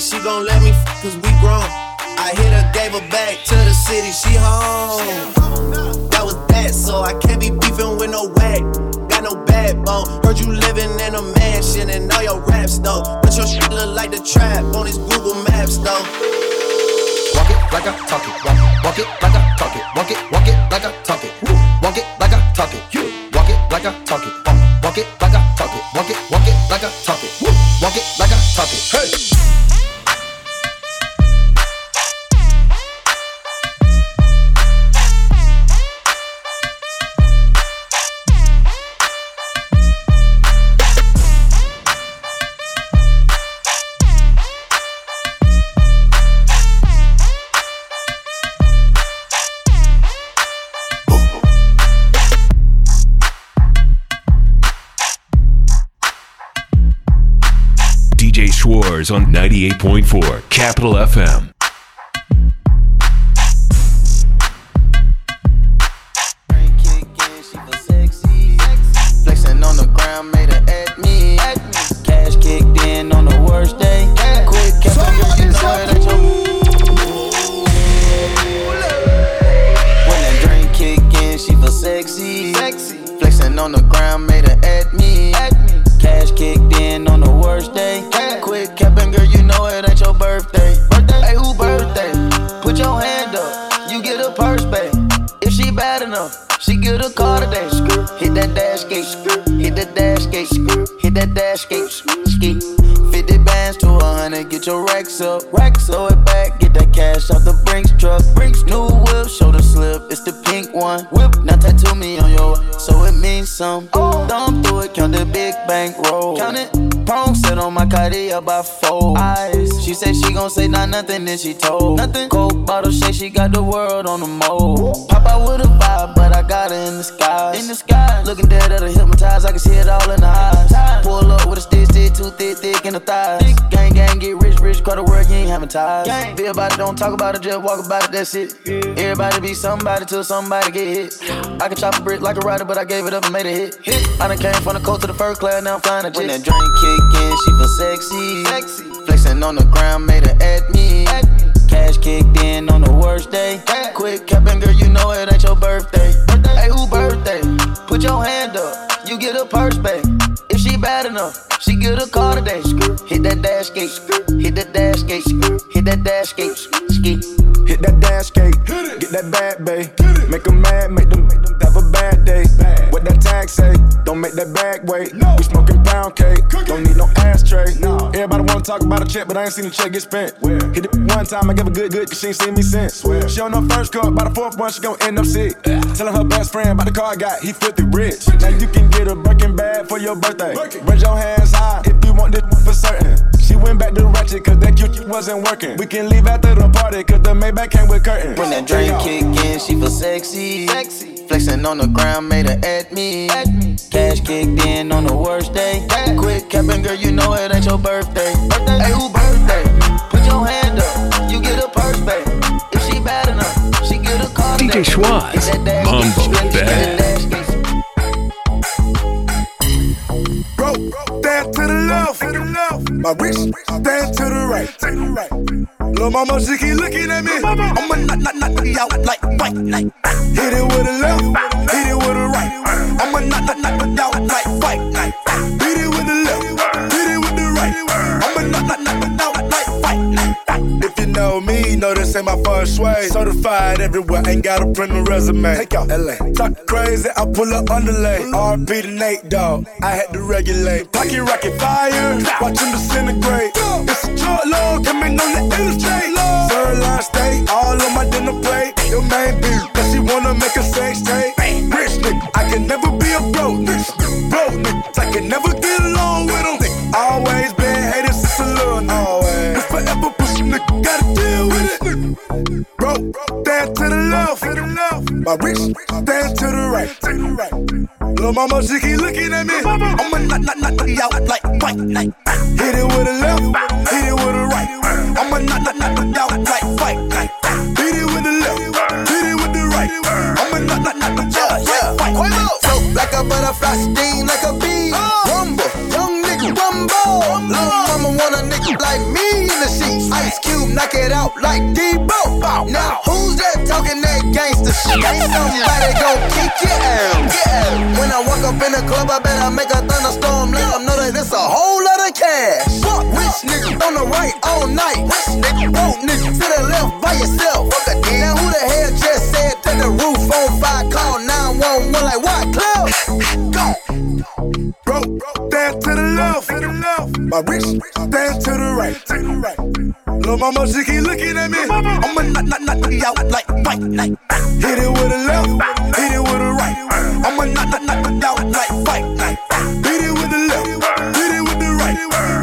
Night, she gon' let me f- cause we grown. I hit her, gave her back to the city, she home. That was that, so I can't be beefing with no whack. Got no backbone. Heard you living in a mansion and all your raps though. But your shit look like the trap on his Google Maps though. Walk it like I talk it. Walk, walk it like I talk it. Walk it, walk it like I talk it. Woo. Walk it like I talk it. You walk it like I talk it. Walk, walk it like I talk it. Walk it, walk it like I talk it. Woo. Walk it like I talk it. Hey. Schwartz on 98.4 Capital FM. Thumb through it, count the big bank roll. Count it. Prong set on my Cartier by four eyes. She said she gon' say not nothing, then she told. Nothing. Coke bottle shake, she got the world on the mold. Pop out with a vibe, I got her in the sky. In the sky. Looking dead at her hypnotized, I can see it all in the eyes. Pull up with a stick, stick, too thick, thick in the thighs. Gang, gang, get rich, rich, quite a work, you ain't having ties. Feel about it, don't talk about it, just walk about it, that's it. Everybody be somebody till somebody get hit. I can chop a brick like a rider, but I gave it up and made a hit. I done came from the coast to the first class, now I'm flying a jet. When that drink kick in, she feel sexy. sexy. Flexing on the ground, made her at me. Cash kicked in on the worst day. Quick capping, girl, you know it ain't your birthday. Hey, who birthday? Put your hand up, you get a purse back. If she bad enough, she get a car today. Hit that dash gate, hit that dash gate, hit that dash gate, ski. Hit that dash gate, get that bad bay. Make them mad, make them, make them have a bad day. What that tag say? Don't make that bag wait. We smoking pound cake, don't need no ashtray. Everybody wanna talk about a check, but I ain't seen the check get spent. Hit it one time, I give a good good, cause she ain't seen me since. She on her first cup, by the fourth one, she gon' end up sick. Telling her best friend about the car I got, he filthy rich. Now you can get a Birkin bag for your birthday. Raise your hands high if you want this for certain. She went back to ratchet, cause that cute wasn't working. We can leave after the party, cause the Maybach came with curtains. When that drink kick in, she feel sexy. sexy. Flexing on the ground, made her at me. Cash kicked in on the worst day. Quick capping, girl, you know it ain't your birthday. Hey, who birthday? Put your hand up, you get a purse back. If she bad enough, she get a car. DJ Schwaz, Mambo Bad. My wrist, stand to the right, to the right. Lil' mama, she keep looking at me. I'ma knock, knock, knock you out like white night. Ah. Hit it with a left, ain't my first way. Certified everywhere, ain't got a print a resume. Take out LA. Talk crazy, I pull up underlay. RP to Nate, dog. I had to regulate. Pocket rocket fire, watch him disintegrate. It's a drug lord coming on the interstate. Third line state, all on my dinner plate. Your main beat, cause she wanna make a sex tape. Rich nigga, I can never be a broke nigga. Broke nigga, I can never get along with them. Nigga, gotta deal with it. Bro, stand to the left, to the left. My wrist, stand to the right, to the right. Lil' mama, she keep looking at me. I'ma knock, knock, knock you out like white night. Hit it with a left, hit it with a right. I'ma knock, knock, knock you out like white night. Hit it with the left, hit it with the right. I'ma knock, knock, knock you out like white night. Float like a butterfly, sting like a bee. Rumble, Ice Cube, knock it out like Debo. Now who's that talking that gangster shit? Ain't somebody gon' kick your ass. Yeah. When I walk up in the club, I better make a thunderstorm. Let them know that it's a whole lot of cash. Fuck rich nigga on the right all night. Rich nigga, broke nigga to the left by yourself. Fuck a Now who the hell just said that the roof on fire? Call 911 like what? Club? Go. Bro, stand to the left, to. My wrist, stand to the right, to the right. Lil' mama, she keep looking at me. I'ma knock, knock, knock you out like white night. Hit it with a left, hit it with a right. I'ma knock, knock, knock you out like white night. Hit it with the left, hit it with the right.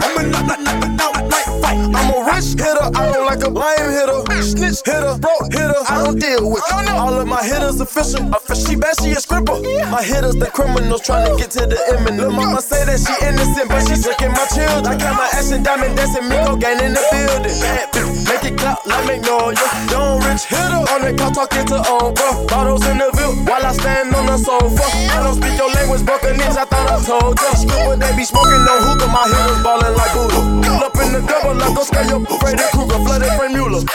I'ma knock, knock, knock you out like white I'm a rich hitter, I don't like a lame hitter. Snitch hitter, broke hitter, I don't deal with you. All of my hitters official. She bad, she a scribble. My hitters, the criminals trying to get to the imminent. Lil' mama say that she innocent, but she taking my children. I got my ass and diamond dancing, Miko gang in the building. Bad bitch, make it clap, like Magnolia. Young rich hitter on the couch talking to old bro. Bottles in the view while I stand on the sofa. I don't speak your language, Buccaneers, I thought I told ya. Scuba, they be smoking no hookah, my hitters ballin' like Buddha. Pull up in the double, like go scale your Freddy Krueger, flooded Franck Muller.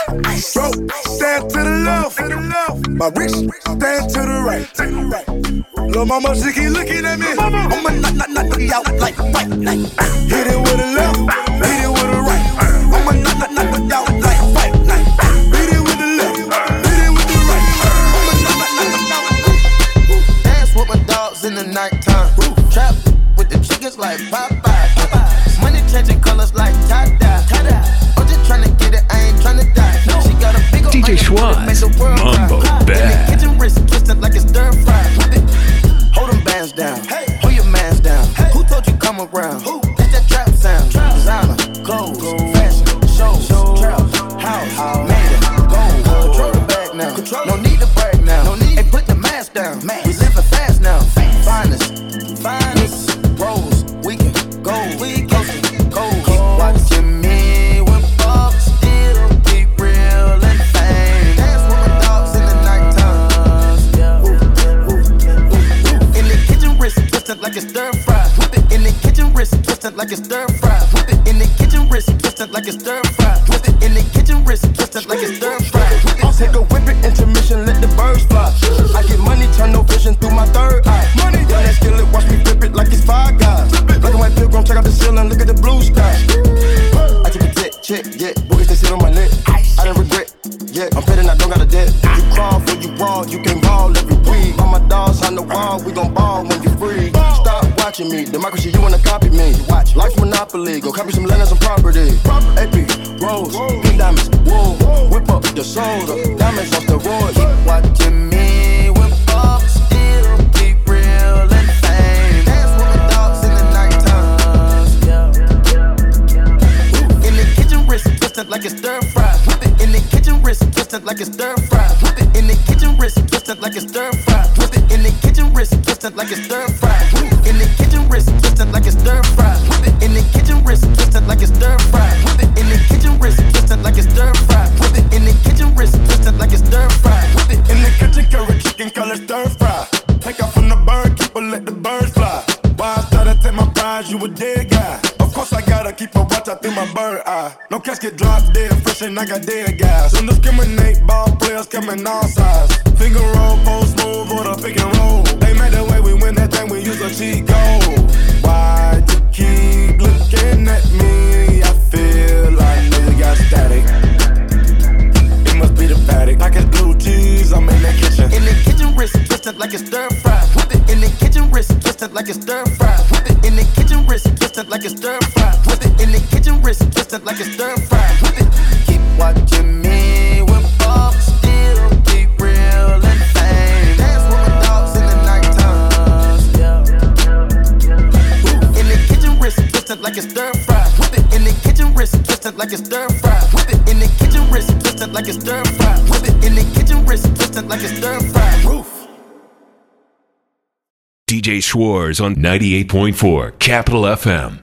Bro, stand to the left. My wrist, stand to the right. Lil' mama, she keep looking at me. I'ma knock, knock, knock out like white night. Hit it with a left, hit it with a right. I'ma knock, knock, knock out fry. Whip it. Hold them bands down. Twisted like it's stir fry. Whip it in the kitchen, wrist twisted like it's stir fry. I'll take a whip it, intermission, let the birds fly. I get money, turn no vision through my third eye. Money, yeah, that skillet, watch me flip it like it's five guys. Black and white pilgrim, check out the ceiling, look at the blue sky. I take a jet, check, yeah, booties they sit on my neck. I don't regret, yeah, I'm petting, I don't got a debt. You crawl for you raw, you can ball every week. All my dogs on the wall, we gon' ball when you free. Watching me, democracy, you wanna copy me. Watch, Life's monopoly, go copy some land and some property. AP, rose, pink diamonds, whoa, whip up the soda, diamonds off the road. Keep watching me with Bob still be real and fame. Dance with my dogs in the nighttime. In the kitchen, wrist twisted like it's stir fry. Whip it in the kitchen, wrist twisted like it's stir fry. Whip it in the kitchen, wrist twisted like it's stir fry. Whip it in the kitchen, wrist twisted like it's stir fry. In the kitchen, wrist twisted like it's stir fry. Whip it in the kitchen, wrist twisted like it's stir fry. Whip it in the kitchen, wrist twisted like it's stir fry. Whip it in the kitchen, wrist twisted like it's stir fry. Whip it In the kitchen, curry chicken, color stir fry. Take off from the bird, keep her, let the birds fly. Why I started take my prize, you a dead guy. Of course, I gotta keep a watch out through my bird eye. No casket drop dead, fresh and I got dead guys. Don't discriminate, ball players coming all sides. Finger roll, post move, or the pick and roll. They made the thing, we use a code. Why you keep looking at me? I feel know you got static. It must be the Patek. Like it's blue cheese, I'm in the kitchen. In the kitchen, wrist twisted like it's stir fry. Whip it in the kitchen, wrist twisted like it's stir fry. Whip it in the kitchen, wrist twisted like it's stir fry. Whip it in the kitchen, wrist twisted like it's stir fry. Like stir fry. Whip it in the kitchen, wrist like stir fry. Whip it in the kitchen, wrist like stir fry. Roof. DJ Schwartz on 98.4 Capital FM.